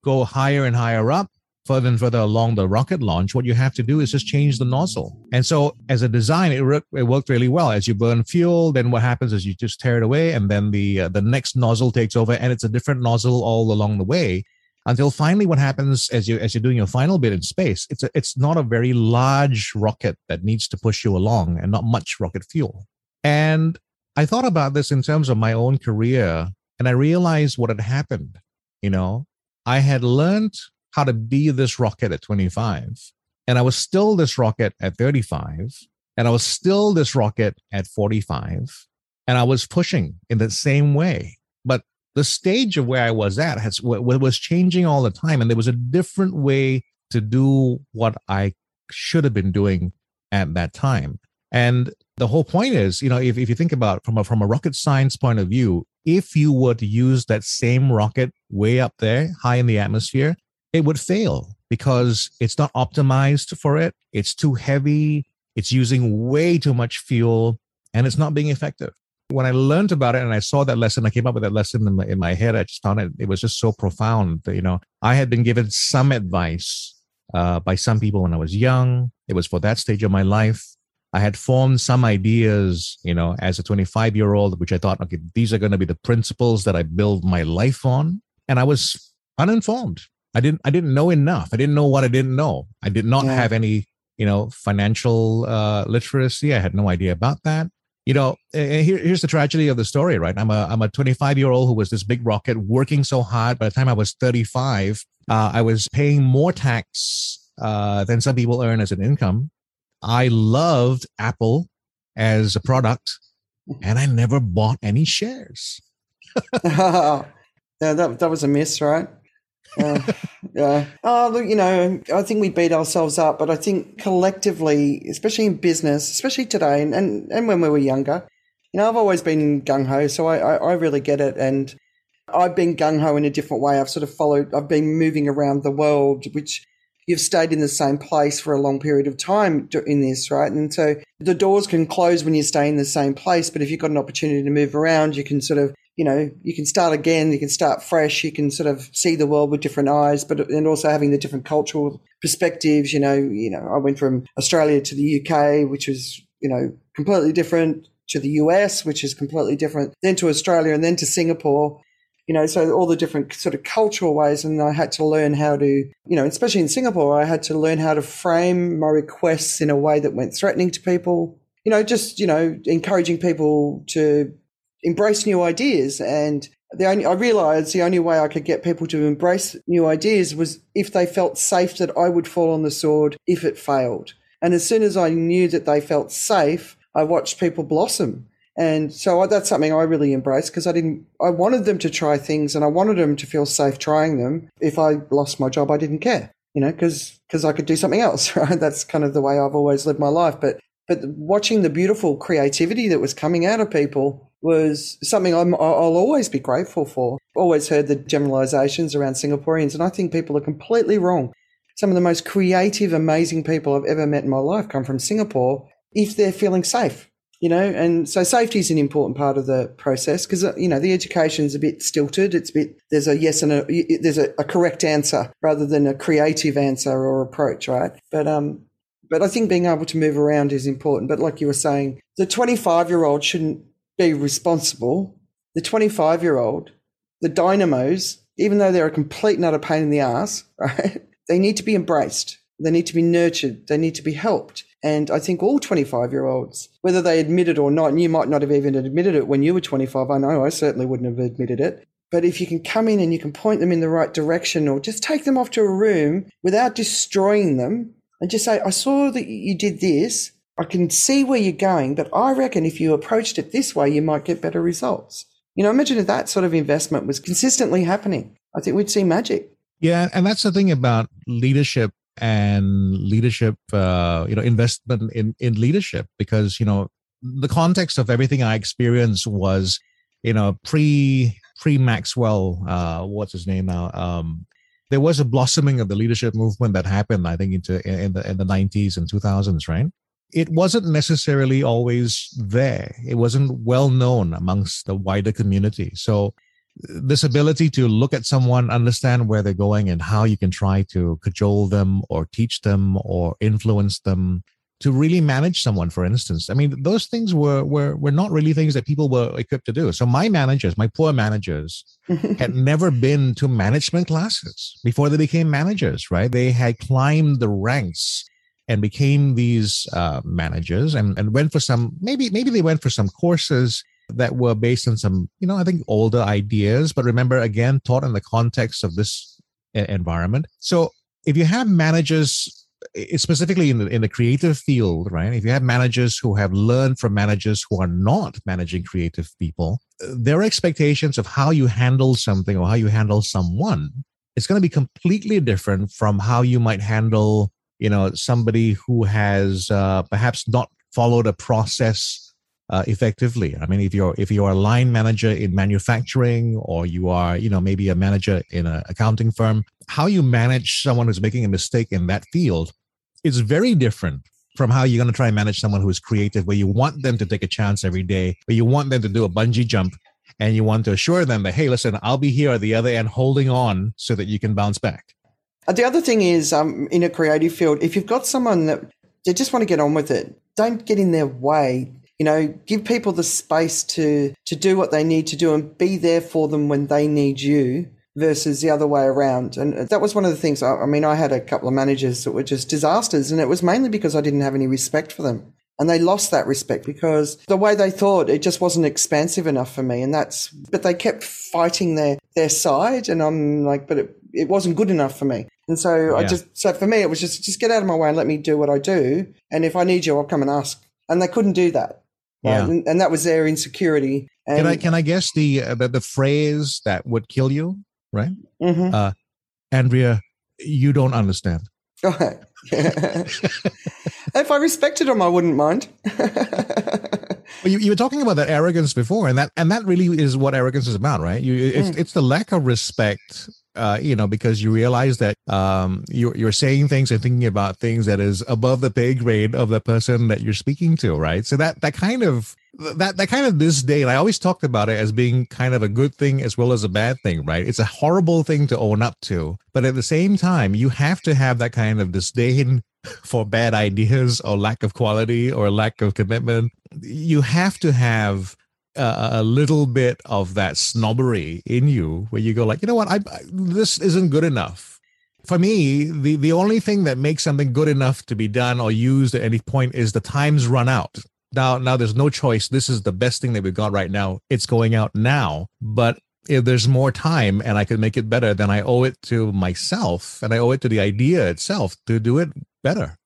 go higher and higher up, further and further along the rocket launch, what you have to do is just change the nozzle. And so, as a design, it, re- it worked really well. As you burn fuel, then what happens is you just tear it away, and then the uh, the next nozzle takes over, and it's a different nozzle all along the way. Until finally, what happens as you as you're doing your final bit in space, it's a, it's not a very large rocket that needs to push you along, and not much rocket fuel. And I thought about this in terms of my own career, and I realized what had happened. You know, I had learned how to be this rocket at 25. And I was still this rocket at 35. And I was still this rocket at 45. And I was pushing in the same way. But the stage of where I was at has was changing all the time. And there was a different way to do what I should have been doing at that time. And the whole point is, you know, if, if you think about from a from a rocket science point of view, if you were to use that same rocket way up there, high in the atmosphere, it would fail because it's not optimized for it. It's too heavy. It's using way too much fuel and it's not being effective. When I learned about it and I saw that lesson, I came up with that lesson in my, in my head. I just found it, it was just so profound that, you know, I had been given some advice uh, by some people when I was young. It was for that stage of my life. I had formed some ideas, you know, as a 25 year old, which I thought, okay, these are going to be the principles that I build my life on. And I was uninformed. I didn't I didn't know enough. I didn't know what I didn't know. I did not yeah. have any, you know, financial uh, literacy. I had no idea about that. You know, here, here's the tragedy of the story, right? I'm a I'm a 25 year old who was this big rocket working so hard. By the time I was 35, uh, I was paying more tax uh, than some people earn as an income. I loved Apple as a product, and I never bought any shares. yeah, that that was a miss, right? Yeah, yeah. Oh, look, you know, I think we beat ourselves up, but I think collectively, especially in business, especially today, and, and, and when we were younger, you know, I've always been gung ho, so I, I, I really get it. And I've been gung ho in a different way. I've sort of followed, I've been moving around the world, which you've stayed in the same place for a long period of time in this, right? And so the doors can close when you stay in the same place, but if you've got an opportunity to move around, you can sort of you know, you can start again, you can start fresh, you can sort of see the world with different eyes, but and also having the different cultural perspectives. You know, you know, I went from Australia to the UK, which was you know completely different, to the US, which is completely different, then to Australia, and then to Singapore. You know, so all the different sort of cultural ways, and I had to learn how to, you know, especially in Singapore, I had to learn how to frame my requests in a way that went threatening to people. You know, just you know, encouraging people to embrace new ideas and the only I realized the only way I could get people to embrace new ideas was if they felt safe that I would fall on the sword if it failed. And as soon as I knew that they felt safe, I watched people blossom. And so that's something I really embraced because I didn't, I wanted them to try things and I wanted them to feel safe trying them. If I lost my job, I didn't care, you know, because, because I could do something else, right? That's kind of the way I've always lived my life. But, but watching the beautiful creativity that was coming out of people was something I'm, I'll always be grateful for. Always heard the generalizations around Singaporeans, and I think people are completely wrong. Some of the most creative, amazing people I've ever met in my life come from Singapore if they're feeling safe, you know, and so safety is an important part of the process because, you know, the education is a bit stilted. It's a bit, there's a yes and a, there's a, a correct answer rather than a creative answer or approach, right? But, um, but I think being able to move around is important. But like you were saying, the 25 year old shouldn't be responsible. The 25 year old, the dynamos, even though they're a complete and utter pain in the ass, right? They need to be embraced. They need to be nurtured. They need to be helped. And I think all 25 year olds, whether they admit it or not, and you might not have even admitted it when you were 25, I know I certainly wouldn't have admitted it. But if you can come in and you can point them in the right direction or just take them off to a room without destroying them and just say, I saw that you did this. I can see where you're going, but I reckon if you approached it this way, you might get better results. You know, imagine if that sort of investment was consistently happening. I think we'd see magic. Yeah, and that's the thing about leadership and leadership uh, you know investment in in leadership because you know the context of everything i experienced was you know pre pre maxwell uh what's his name now um there was a blossoming of the leadership movement that happened i think into in the in the 90s and 2000s right? It wasn't necessarily always there. It wasn't well known amongst the wider community. So this ability to look at someone, understand where they're going, and how you can try to cajole them or teach them or influence them to really manage someone, for instance. I mean, those things were were were not really things that people were equipped to do. So my managers, my poor managers, had never been to management classes before they became managers, right? They had climbed the ranks and became these uh, managers and, and went for some maybe maybe they went for some courses that were based on some, you know, I think older ideas, but remember again, taught in the context of this environment. So if you have managers specifically in the, in the creative field, right? If you have managers who have learned from managers who are not managing creative people, their expectations of how you handle something or how you handle someone is going to be completely different from how you might handle, you know, somebody who has uh, perhaps not followed a process uh, effectively. I mean, if you're if you're a line manager in manufacturing or you are, you know, maybe a manager in an accounting firm, how you manage someone who's making a mistake in that field is very different from how you're going to try and manage someone who's creative, where you want them to take a chance every day, where you want them to do a bungee jump, and you want to assure them that, hey, listen, I'll be here at the other end holding on so that you can bounce back. Uh, the other thing is, um, in a creative field, if you've got someone that they just want to get on with it, don't get in their way you know give people the space to to do what they need to do and be there for them when they need you versus the other way around. And that was one of the things I, I mean i had a couple of managers that were just disasters and it was mainly because i didn't have any respect for them. And they lost that respect because the way they thought it just wasn't expansive enough for me. And that's but they kept fighting their their side and i'm like but it, it wasn't good enough for me. And so yeah. i just so for me it was just just get out of my way and let me do what i do. And if i need you i'll come and ask. And they couldn't do that. Yeah. And, and, that was their insecurity. And can I can I guess the uh, the, the phrase that would kill you, right? Mm-hmm. Uh, Andrea, you don't understand. If I respected him, I wouldn't mind. you, you were talking about that arrogance before, and that and that really is what arrogance is about, right? You, it's mm. it's the lack of respect uh, you know, because you realize that um, you're, you're saying things and thinking about things that is above the pay grade of the person that you're speaking to, right? So that that kind of that that kind of disdain, I always talked about it as being kind of a good thing as well as a bad thing, right? It's a horrible thing to own up to, but at the same time, you have to have that kind of disdain for bad ideas or lack of quality or lack of commitment. You have to have a little bit of that snobbery in you where you go like you know what? I, I, this isn't good enough. For me the the only thing that makes something good enough to be done or used at any point is the time's run out. Now now there's no choice. This is the best thing that we've got right now. It's going out now but if there's more time and I can make it better, then I owe it to myself and I owe it to the idea itself to do it better.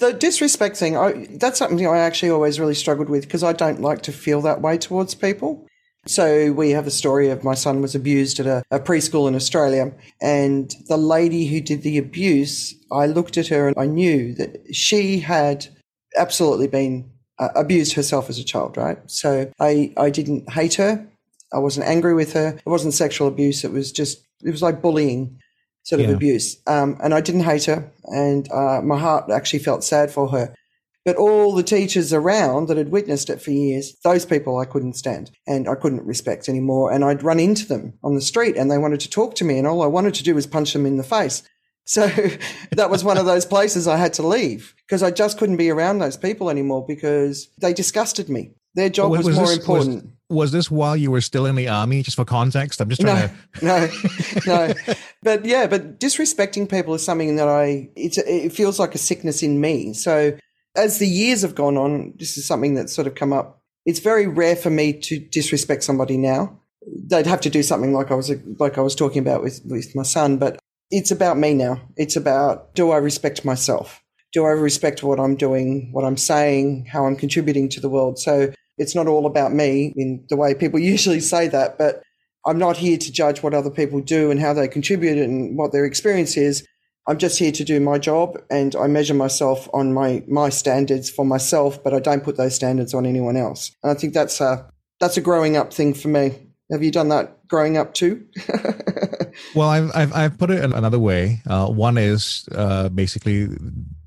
The disrespect thing, I, that's something I actually always really struggled with because I don't like to feel that way towards people. So we have a story of my son was abused at a, a, preschool in Australia, and the lady who did the abuse, I looked at her and I knew that she had absolutely been uh, abused herself as a child, right? So I, I didn't hate her. I wasn't angry with her. It wasn't sexual abuse. It was just, it was like bullying sort of yeah. abuse. Um, and I didn't hate her. And uh, my heart actually felt sad for her. But all the teachers around that had witnessed it for years, those people I couldn't stand and I couldn't respect anymore. And I'd run into them on the street and they wanted to talk to me. And all I wanted to do was punch them in the face. So that was one of those places I had to leave because I just couldn't be around those people anymore because they disgusted me. Their job was, was, more this, important. Was, was, this while you were still in the army? Just for context, I'm just trying no, to. no, no. But yeah, but disrespecting people is something that I. It's it feels like a sickness in me. So as the years have gone on, this is something that's sort of come up. It's very rare for me to disrespect somebody now. They'd have to do something like I was like I was talking about with with my son, but it's about me now. It's about do I respect myself? Do I respect what I'm doing, what I'm saying, how I'm contributing to the world? So it's not all about me in the way people usually say that, but I'm not here to judge what other people do and how they contribute and what their experience is. I'm just here to do my job and I measure myself on my, my standards for myself, but I don't put those standards on anyone else. And I think that's a, that's a growing up thing for me. Have you done that growing up too? well, I've, I've, I've, put it another way. Uh, one is uh, basically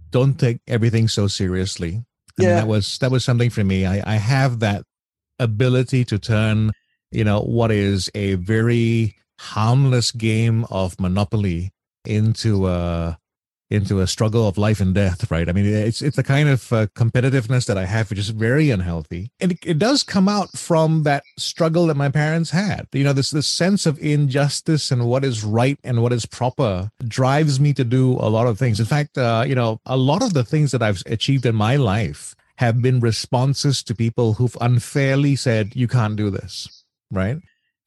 don't take everything so seriously. Yeah. Mean, that was that was something for me. I, I have that ability to turn, you know, what is a very harmless game of Monopoly into a into a struggle of life and death, right? I mean, it's it's the kind of uh, competitiveness that I have, which is very unhealthy, and it, it, does come out from that struggle that my parents had. You know, this this sense of injustice and what is right and what is proper drives me to do a lot of things. In fact, uh, you know, a lot of the things that I've achieved in my life have been responses to people who've unfairly said, "You can't do this," right?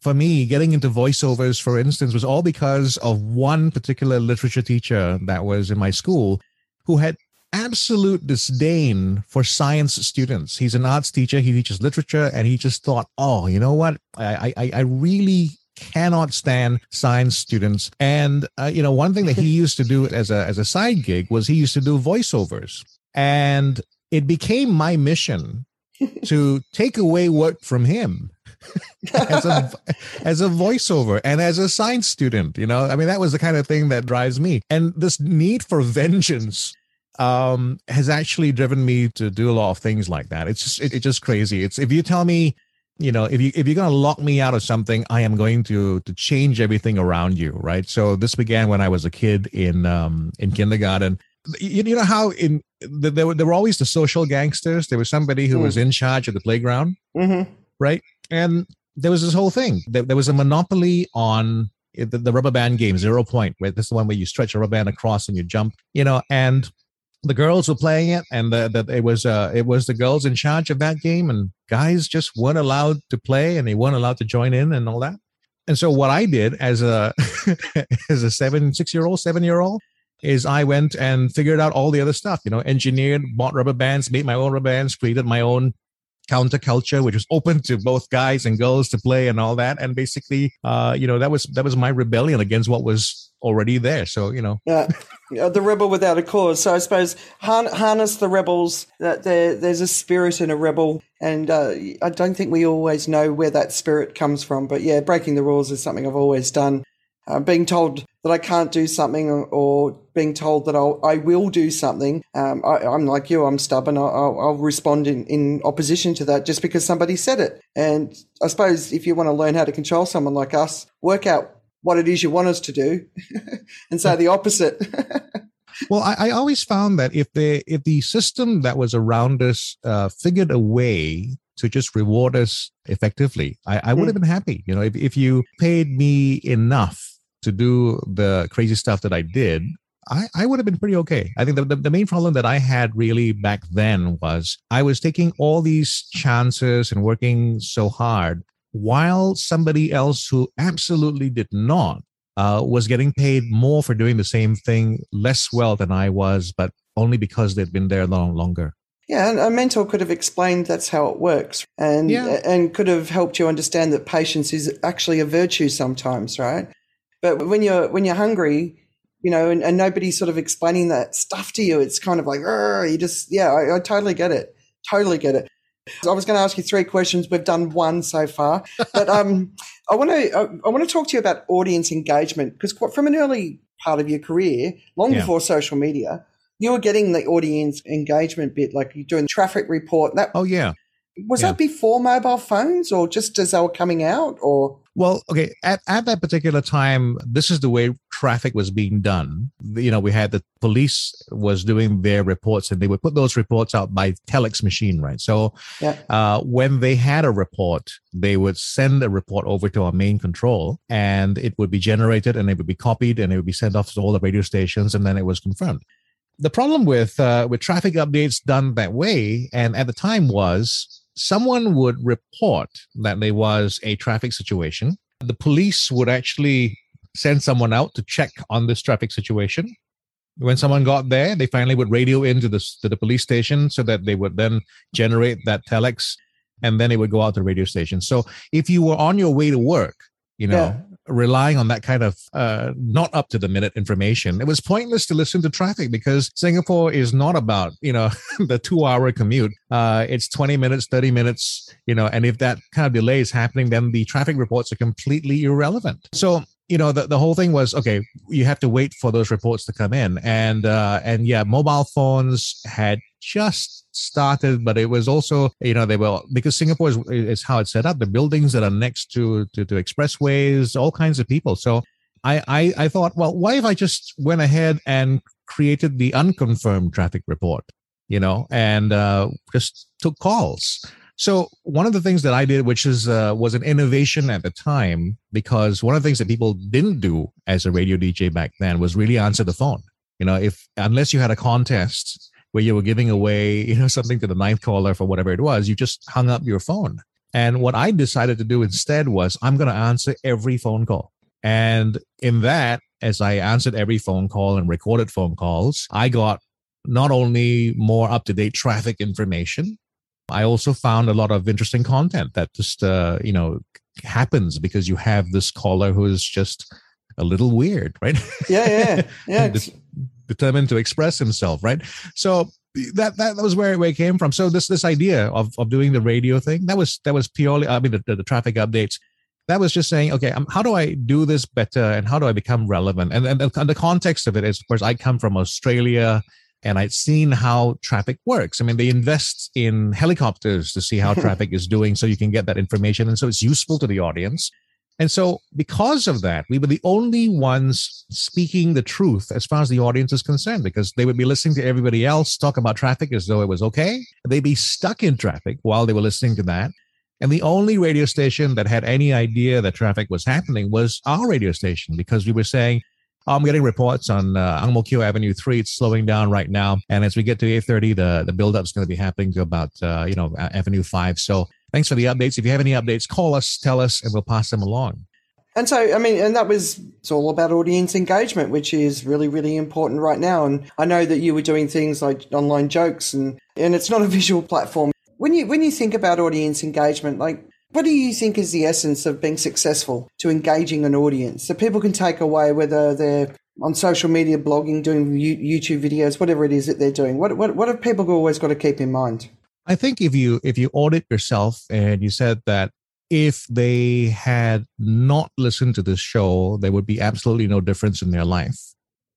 For me, getting into voiceovers, for instance, was all because of one particular literature teacher that was in my school who had absolute disdain for science students. He's an arts teacher, he teaches literature, and he just thought, oh, you know what? I, I, I really cannot stand science students. And, uh, you know, one thing that he used to do as a, as a side gig was he used to do voiceovers. And it became my mission to take away work from him as a as a voiceover and as a science student you know? I mean that was the kind of thing that drives me. And this need for vengeance um has actually driven me to do a lot of things like that. It's just it, it's just crazy. It's if you tell me you know if you if you're going to lock me out of something i am going to to change everything around you right? So this began when i was a kid in um in kindergarten. You, you know how in there were, there were always the social gangsters. There was somebody who mm. was in charge of the playground mm-hmm. right and there was this whole thing. There, there was a monopoly on the, the, rubber band game, Zero Point, where this is the one where you stretch a rubber band across and you jump, you know, and the girls were playing it and that the, it was uh it was the girls in charge of that game and guys just weren't allowed to play and they weren't allowed to join in and all that and so what i did as a as a seven six year old seven year old is i went and figured out all the other stuff you know engineered bought rubber bands made my own rubber bands created my own counterculture, which was open to both guys and girls to play and all that. And basically, uh, you know, that was that was my rebellion against what was already there. So you know, yeah, the rebel without a cause. So I suppose harness the rebels. That there, there's a spirit in a rebel, and uh, I don't think we always know where that spirit comes from. But yeah, breaking the rules is something I've always done. Uh, being told that I can't do something or, being told that I'll, I will do something. Um, I, am like you, I'm stubborn. I'll, I'll respond in, in opposition to that just because somebody said it. And I suppose if you want to learn how to control someone like us, work out what it is you want us to do and say the opposite. well, I, I, always found that if the if the system that was around us uh, figured a way to just reward us effectively, I, I would have hmm. been happy. You know, if, if you paid me enough to do the crazy stuff that I did, I, I would have been pretty okay. I think the, the, the, main problem that I had really back then was I was taking all these chances and working so hard while somebody else who absolutely did not uh, was getting paid more for doing the same thing less well than I was, but only because they'd been there a long longer. Yeah, and a mentor could have explained that's how it works, and yeah. and could have helped you understand that patience is actually a virtue sometimes, right? But when you're when you're hungry, you know, and, and nobody's sort of explaining that stuff to you, it's kind of like, Oh, you just, yeah, I, I totally get it, totally get it. I was going to ask you three questions. We've done one so far, but um, I want to I, I want to talk to you about audience engagement because from an early part of your career, long yeah. before social media, you were getting the audience engagement bit, like you're doing traffic report. That oh yeah, was yeah. that before mobile phones or just as they were coming out or? Well, okay. At, at that particular time, this is the way traffic was being done. You know, we had the police was doing their reports and they would put those reports out by telex machine, right? So yeah. uh, when they had a report, they would send a report over to our main control and it would be generated and it would be copied and it would be sent off to all the radio stations and then it was confirmed. The problem with uh, with traffic updates done that way, and at the time was someone would report that there was a traffic situation. The police would actually send someone out to check on this traffic situation. When someone got there, they finally would radio into the, to the police station so that they would then generate that telex and then it would go out to the radio station. So if you were on your way to work, you know, yeah relying on that kind of uh, not up to the minute information. It was pointless to listen to traffic because Singapore is not about you know the two hour commute. Uh, it's twenty minutes, thirty minutes, you know, and if that kind of delay is happening, then the traffic reports are completely irrelevant. So you know the, the whole thing was okay you have to wait for those reports to come in. And uh and yeah mobile phones had just started but it was also you know they were because singapore is, is how it's set up. The buildings that are next to, to to expressways all kinds of people. So I, I i thought well why if i just went ahead and created the unconfirmed traffic report you know and uh just took calls so one of the things that I did, which is uh, was an innovation at the time, because one of the things that people didn't do as a radio DJ back then was really answer the phone. You know, if unless you had a contest where you were giving away, you know, something to the ninth caller for whatever it was, you just hung up your phone. And what I decided to do instead was I'm going to answer every phone call. And in that, as I answered every phone call and recorded phone calls, I got not only more up to date traffic information, I also found a lot of interesting content that just uh, you know happens because you have this caller who is just a little weird, right? Yeah, yeah, yeah. De- determined to express himself, right? So that that was where, where it came from. So this this idea of of doing the radio thing that was that was purely I mean the, the, the traffic updates. That was just saying, okay, um, how do I do this better, and how do I become relevant? And, and, and the context of it is, of course, I come from Australia and I'd seen how traffic works. I mean, they invest in helicopters to see how traffic is doing so you can get that information. And so it's useful to the audience. And so, because of that, we were the only ones speaking the truth as far as the audience is concerned, because they would be listening to everybody else talk about traffic as though it was okay. They'd be stuck in traffic while they were listening to that. And the only radio station that had any idea that traffic was happening was our radio station, because we were saying, I'm getting reports on uh, Kio Avenue 3. It's slowing down right now. And as we get to 8.30, the, the buildup is going to be happening to about, uh, you know, Avenue 5. So thanks for the updates. If you have any updates, call us, tell us, and we'll pass them along. And so, I mean, and that was, it's all about audience engagement, which is really, really important right now. And I know that you were doing things like online jokes and, and it's not a visual platform. When you, when you think about audience engagement, like what do you think is the essence of being successful to engaging an audience that people can take away, whether they're on social media, blogging, doing YouTube videos, whatever it is that they're doing? What, what, what have people always got to keep in mind? I think if you if you audit yourself and you said that if they had not listened to this show, there would be absolutely no difference in their life.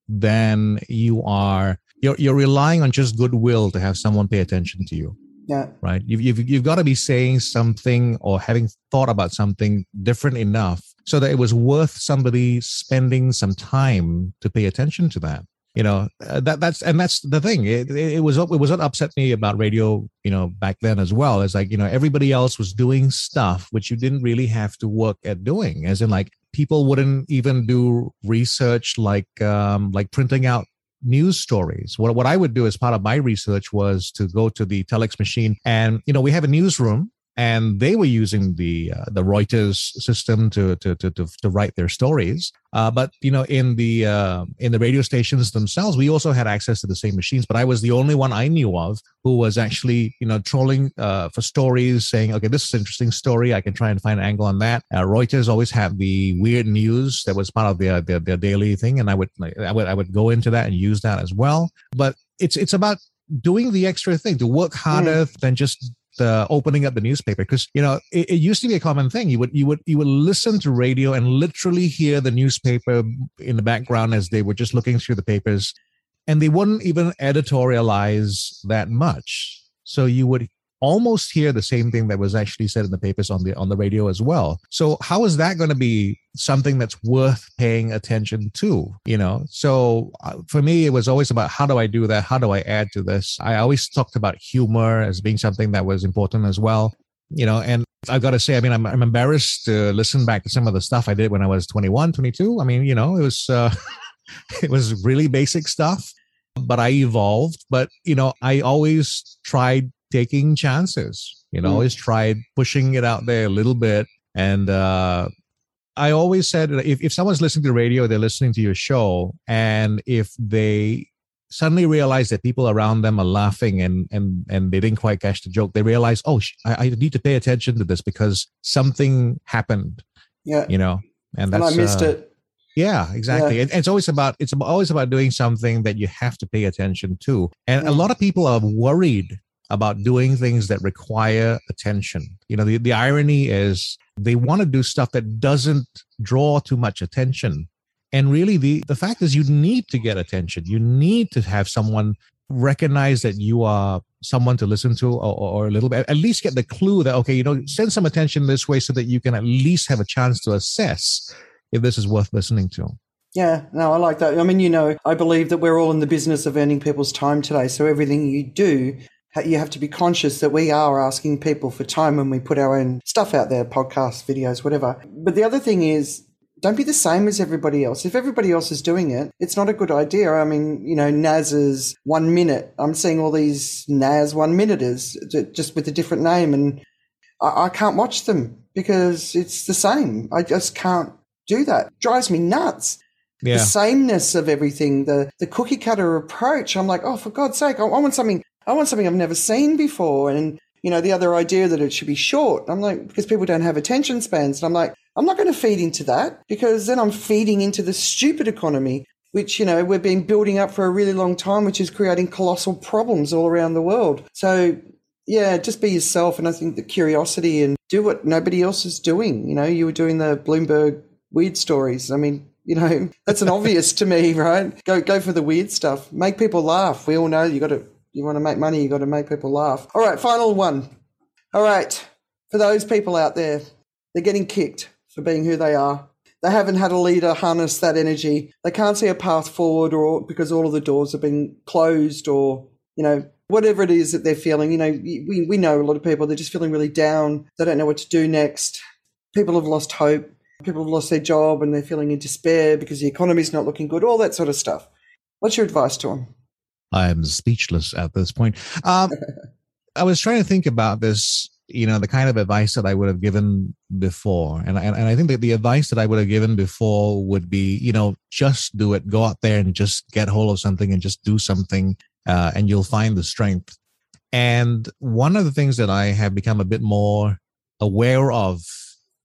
Then you are you're you're relying on just goodwill to have someone pay attention to you. Yeah. Right. You've, you've, you've got to be saying something or having thought about something different enough so that it was worth somebody spending some time to pay attention to that. You know, uh, that that's, and that's the thing. It, it, it was, it was what upset me about radio, you know, back then as well. It's like, you know, everybody else was doing stuff which you didn't really have to work at doing, as in like, people wouldn't even do research like um, like printing out news stories. What, what I would do as part of my research was to go to the telex machine and, you know, we have a newsroom and they were using the uh, the Reuters system to to to to, to write their stories. Uh, but you know, in the uh, in the radio stations themselves, we also had access to the same machines. But I was the only one I knew of who was actually you know trolling uh, for stories, saying, "Okay, this is an interesting story. I can try and find an angle on that." Uh, Reuters always had the weird news that was part of their, their their daily thing, and I would I would I would go into that and use that as well. But it's it's about doing the extra thing to work harder mm. than just uh, opening up the newspaper because you know it, it, used to be a common thing. You would you would you would listen to radio and literally hear the newspaper in the background as they were just looking through the papers and they wouldn't even editorialize that much. So you would almost hear the same thing that was actually said in the papers on the on the radio as well. So how is that going to be something that's worth paying attention to? You know, so uh, for me, it was always about how do I do that? How do I add to this? I always talked about humor as being something that was important as well. You know, and I've got to say, I mean, I'm, I'm embarrassed to listen back to some of the stuff I did when I was 21, 22. I mean, you know, it was, uh, it was really basic stuff but I evolved. But you know, I always tried taking chances. You know, mm. always tried pushing it out there a little bit. And uh, I always said if, if someone's listening to the radio, they're listening to your show, and if they suddenly realize that people around them are laughing and and and they didn't quite catch the joke, they realize, oh, I, I need to pay attention to this because something happened. Yeah, you know, and that's and I missed uh, it. Yeah, exactly. Yeah. it's always about it's always about doing something that you have to pay attention to. And a mm. lot of people are worried about doing things that require attention. You know, the, the irony is they want to do stuff that doesn't draw too much attention. And really, the, the fact is, you need to get attention. You need to have someone recognize that you are someone to listen to or, or, a little bit, at least get the clue that, okay, you know, send some attention this way so that you can at least have a chance to assess if this is worth listening to. Yeah, no, I like that. I mean, you know, I believe that we're all in the business of earning people's time today. So everything you do you have to be conscious that we are asking people for time when we put our own stuff out there, podcasts, videos, whatever. But the other thing is, don't be the same as everybody else. If everybody else is doing it, it's not a good idea. I mean, you know, Nas's one minute. I'm seeing all these Nas one minuters just with a different name, and I, I can't watch them because it's the same. I just can't do that. It drives me nuts. Yeah. The sameness of everything, the the cookie cutter approach. I'm like, oh, for God's sake, I, I want something I want something I've never seen before. And, you know, the other idea that it should be short. I'm like, because people don't have attention spans. And I'm like, I'm not going to feed into that because then I'm feeding into the stupid economy, which, you know, we've been building up for a really long time, which is creating colossal problems all around the world. So, yeah, just be yourself. And I think the curiosity and do what nobody else is doing. You know, you were doing the Bloomberg weird stories. I mean, you know, that's an obvious to me, right? Go go for the weird stuff. Make people laugh. We all know you got to you want to make money, you got to make people laugh. All right, final one. All right, for those people out there, they're getting kicked for being who they are. They haven't had a leader harness that energy. They can't see a path forward, or because all of the doors have been closed, or you know whatever it is that they're feeling. You know, we we know a lot of people they're just feeling really down. They don't know what to do next. People have lost hope. People have lost their job and they're feeling in despair because the economy's not looking good. All that sort of stuff. What's your advice to them? I'm speechless at this point. Um, I was trying to think about this, you know, the kind of advice that I would have given before. And, and, and I think that the advice that I would have given before would be, you know, just do it. Go out there and just get hold of something and just do something, uh, and you'll find the strength. And one of the things that I have become a bit more aware of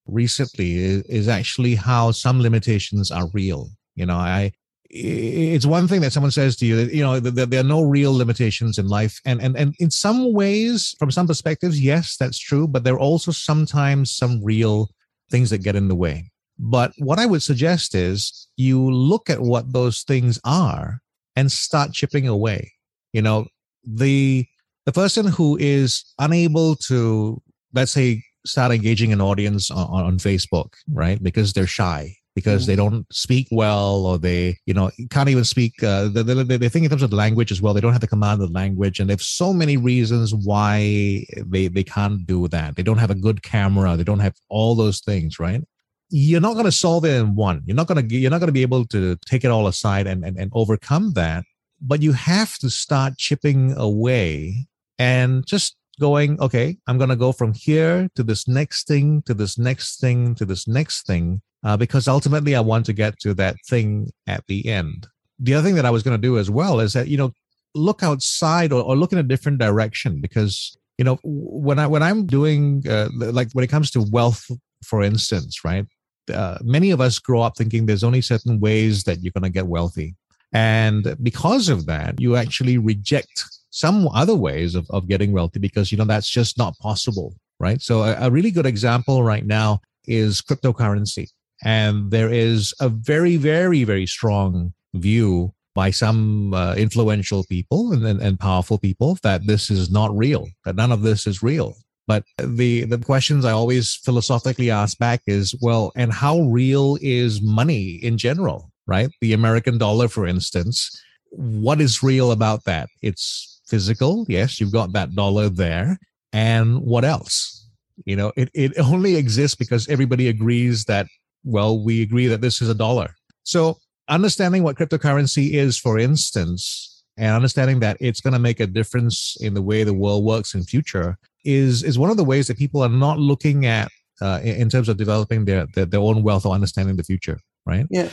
recently is, is actually how some limitations are real. You know, I it's one thing that someone says to you that you know that there are no real limitations in life. And and and in some ways from some perspectives yes that's true. But there are also sometimes some real things that get in the way. But what i would suggest is you look at what those things are and start chipping away. You know the the person who is unable to let's say start engaging an audience on, on facebook right? Because they're shy because they don't speak well or they you know can't even speak uh, they, they, they think in terms of language as well they don't have the command of the language and there's so many reasons why they they can't do that. They don't have a good camera they don't have all those things right? You're not going to solve it in one. You're not going to you're not going to be able to take it all aside and, and and overcome that but you have to start chipping away and just going, okay, I'm going to go from here to this next thing, to this next thing, to this next thing, uh, because ultimately I want to get to that thing at the end. The other thing that I was going to do as well is that, you know, look outside or, or look in a different direction because, you know, when I, when I'm doing, uh, like when it comes to wealth, for instance, right? Uh, many of us grow up thinking there's only certain ways that you're going to get wealthy. And because of that, you actually reject some other ways of, of getting wealthy because, you know, that's just not possible, right? So a, a really good example right now is cryptocurrency. And there is a very, very, very strong view by some uh, influential people and, and, and powerful people that this is not real, that none of this is real. But the the questions I always philosophically ask back is, well, and how real is money in general, right? The American dollar, for instance, what is real about that? It's physical. Yes, you've got that dollar there. And what else? You know, it, it only exists because everybody agrees that, well, we agree that this is a dollar. So understanding what cryptocurrency is, for instance, and understanding that it's going to make a difference in the way the world works in future is is one of the ways that people are not looking at uh, in terms of developing their, their, their own wealth or understanding the future, right? Yeah.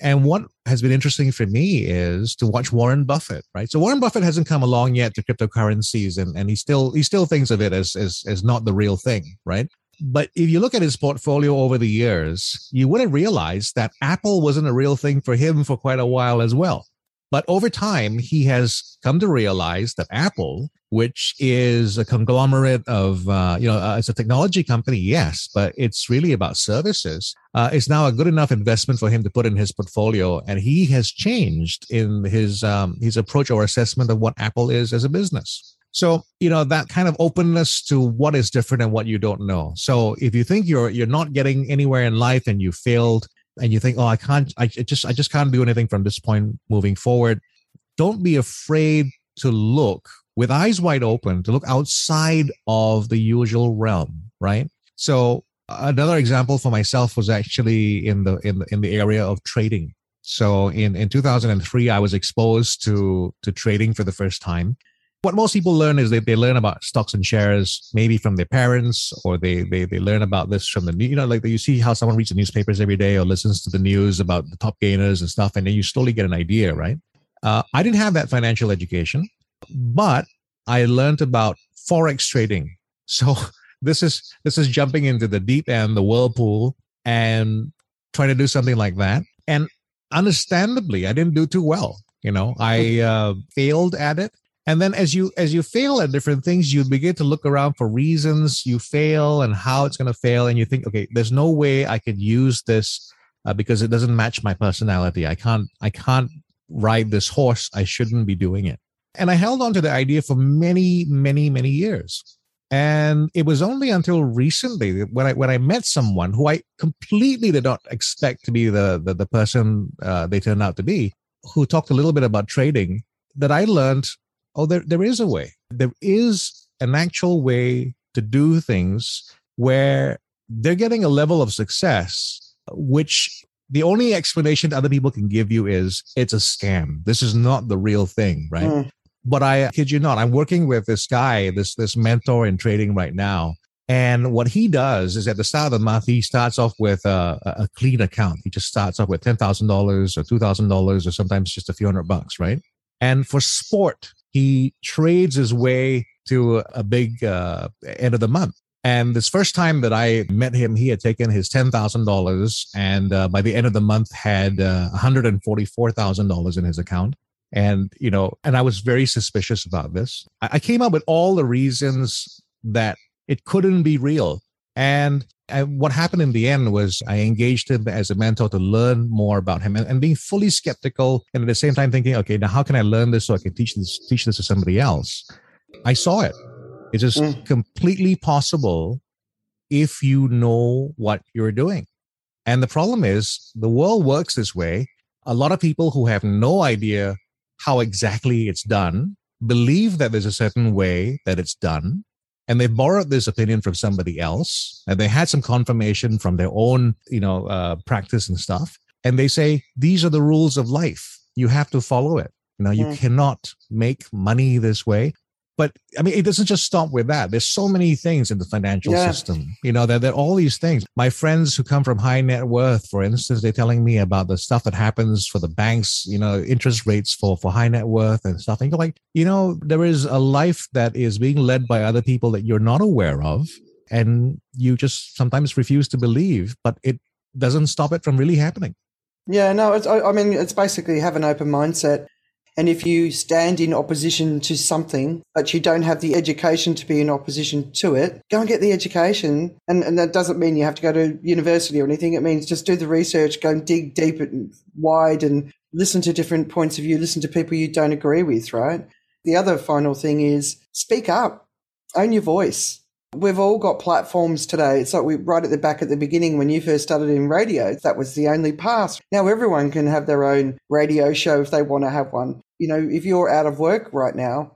And what has been interesting for me is to watch Warren Buffett, right? So Warren Buffett hasn't come along yet to cryptocurrencies, and, and he still he still thinks of it as, as as not the real thing, right? But if you look at his portfolio over the years, you wouldn't realize that Apple wasn't a real thing for him for quite a while as well. But over time, he has come to realize that Apple, which is a conglomerate of, uh, you know, uh, it's a technology company, yes, but it's really about services, uh, is now a good enough investment for him to put in his portfolio. And he has changed in his um, his approach or assessment of what Apple is as a business. So, you know, that kind of openness to what is different and what you don't know. So if you think you're you're not getting anywhere in life and you failed, and you think, oh, I can't, I just, I just can't do anything from this point moving forward. Don't be afraid to look with eyes wide open to look outside of the usual realm, right? So another example for myself was actually in the in the, in the area of trading. So in in 2003, I was exposed to to trading for the first time what most people learn is that they learn about stocks and shares maybe from their parents or they they, they learn about this from the you know like you see how someone reads the newspapers every day or listens to the news about the top gainers and stuff and then you slowly get an idea right? Uh, i didn't have that financial education but i learned about forex trading. So this is this is jumping into the deep end the whirlpool and trying to do something like that. And understandably i didn't do too well you know? I uh, failed at it and then as you as you fail at different things you begin to look around for reasons you fail and how it's going to fail. And you think okay there's no way i could use this uh, because it doesn't match my personality. I can't i can't ride this horse. I shouldn't be doing it. And i held on to the idea for many many many years. And it was only until recently when i when i met someone who i completely did not expect to be the the, the person uh, they turned out to be who talked a little bit about trading that i learned oh, there, there is a way. There is an actual way to do things where they're getting a level of success, which the only explanation other people can give you is it's a scam. This is not the real thing, right? Mm. But I kid you not, I'm working with this guy, this this mentor in trading right now. And what he does is at the start of the month, he starts off with a, a clean account. He just starts off with $10,000 or $2,000 or sometimes just a few hundred bucks, right? And for sport, he trades his way to a big uh, end of the month. And this first time that I met him, he had taken his ten thousand dollars, and uh, by the end of the month, had uh, one hundred and forty-four thousand dollars in his account. And you know, and I was very suspicious about this. I, I came up with all the reasons that it couldn't be real. And and what happened in the end was I engaged him as a mentor to learn more about him and, and, being fully skeptical and at the same time thinking, okay, now how can I learn this so I can teach this teach this to somebody else? I saw it. It is mm. completely possible if you know what you're doing. And the problem is the world works this way. A lot of people who have no idea how exactly it's done believe that there's a certain way that it's done and they've borrowed this opinion from somebody else and they had some confirmation from their own you know uh, practice and stuff. And they say these are the rules of life. You have to follow it. You know you mm. cannot make money this way but I mean, it doesn't just stop with that. There's so many things in the financial yeah. system. You know, there, there are all these things. My friends who come from high net worth, for instance, they're telling me about the stuff that happens for the banks, you know, interest rates for, for high net worth and stuff. And you're like, you know, there is a life that is being led by other people that you're not aware of. And you just sometimes refuse to believe, but it doesn't stop it from really happening. Yeah, no, I, I mean, it's basically have an open mindset and if you stand in opposition to something, but you don't have the education to be in opposition to it, go and get the education. And, and that doesn't mean you have to go to university or anything. It means just do the research, go and dig deep and wide and listen to different points of view, listen to people you don't agree with, right? The other final thing is speak up, own your voice. We've all got platforms today. It's like we right at the back at the beginning when you first started in radio, that was the only path. Now everyone can have their own radio show if they want to have one. You know, if you're out of work right now,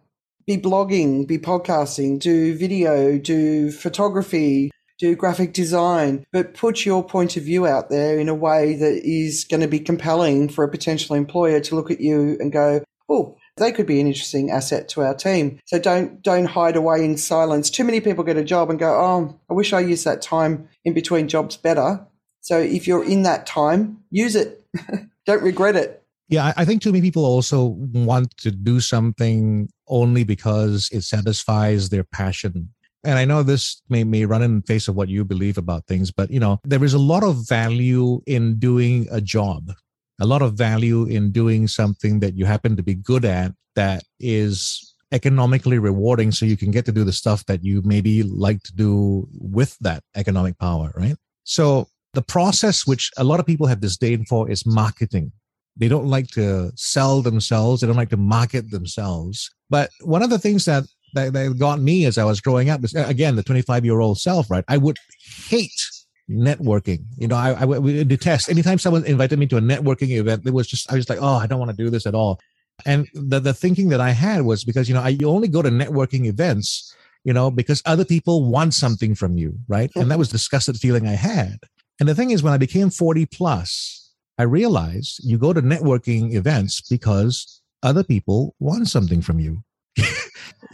be blogging, be podcasting, do video, do photography, do graphic design, but put your point of view out there in a way that is going to be compelling for a potential employer to look at you and go, oh, they could be an interesting asset to our team. So don't don't hide away in silence. Too many people get a job and go, "Oh, I wish I used that time in between jobs better." So if you're in that time, use it. don't regret it. Yeah, I think too many people also want to do something only because it satisfies their passion. And I know this may, may run in the face of what you believe about things, but you know, there is a lot of value in doing a job a lot of value in doing something that you happen to be good at that is economically rewarding so you can get to do the stuff that you maybe like to do with that economic power right so the process which a lot of people have disdain for is marketing they don't like to sell themselves they don't like to market themselves but one of the things that that, that got me as i was growing up is again the 25 year old self right i would hate networking. You know, I, I would detest anytime someone invited me to a networking event. It was just I was like, oh, I don't want to do this at all. And the the thinking that I had was because you know I you only go to networking events, you know, because other people want something from you, right? And that was disgusted feeling I had. And the thing is, when I became forty plus, I realized you go to networking events because other people want something from you.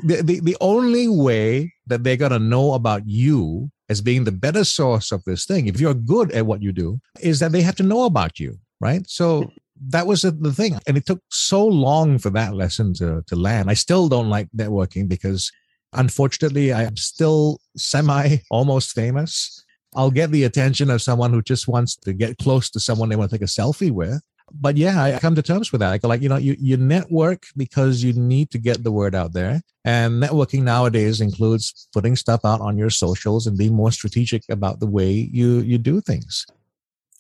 the, the, the only way that they're going to know about you as being the better source of this thing, if you're good at what you do, is that they have to know about you, right? So that was the thing. And it took so long for that lesson to, to land. I still don't like networking because unfortunately, I'm still semi almost famous. I'll get the attention of someone who just wants to get close to someone they want to take a selfie with but yeah, I come to terms with that. I go like, you know, you, you network because you need to get the word out there. And networking nowadays includes putting stuff out on your socials and being more strategic about the way you, you do things.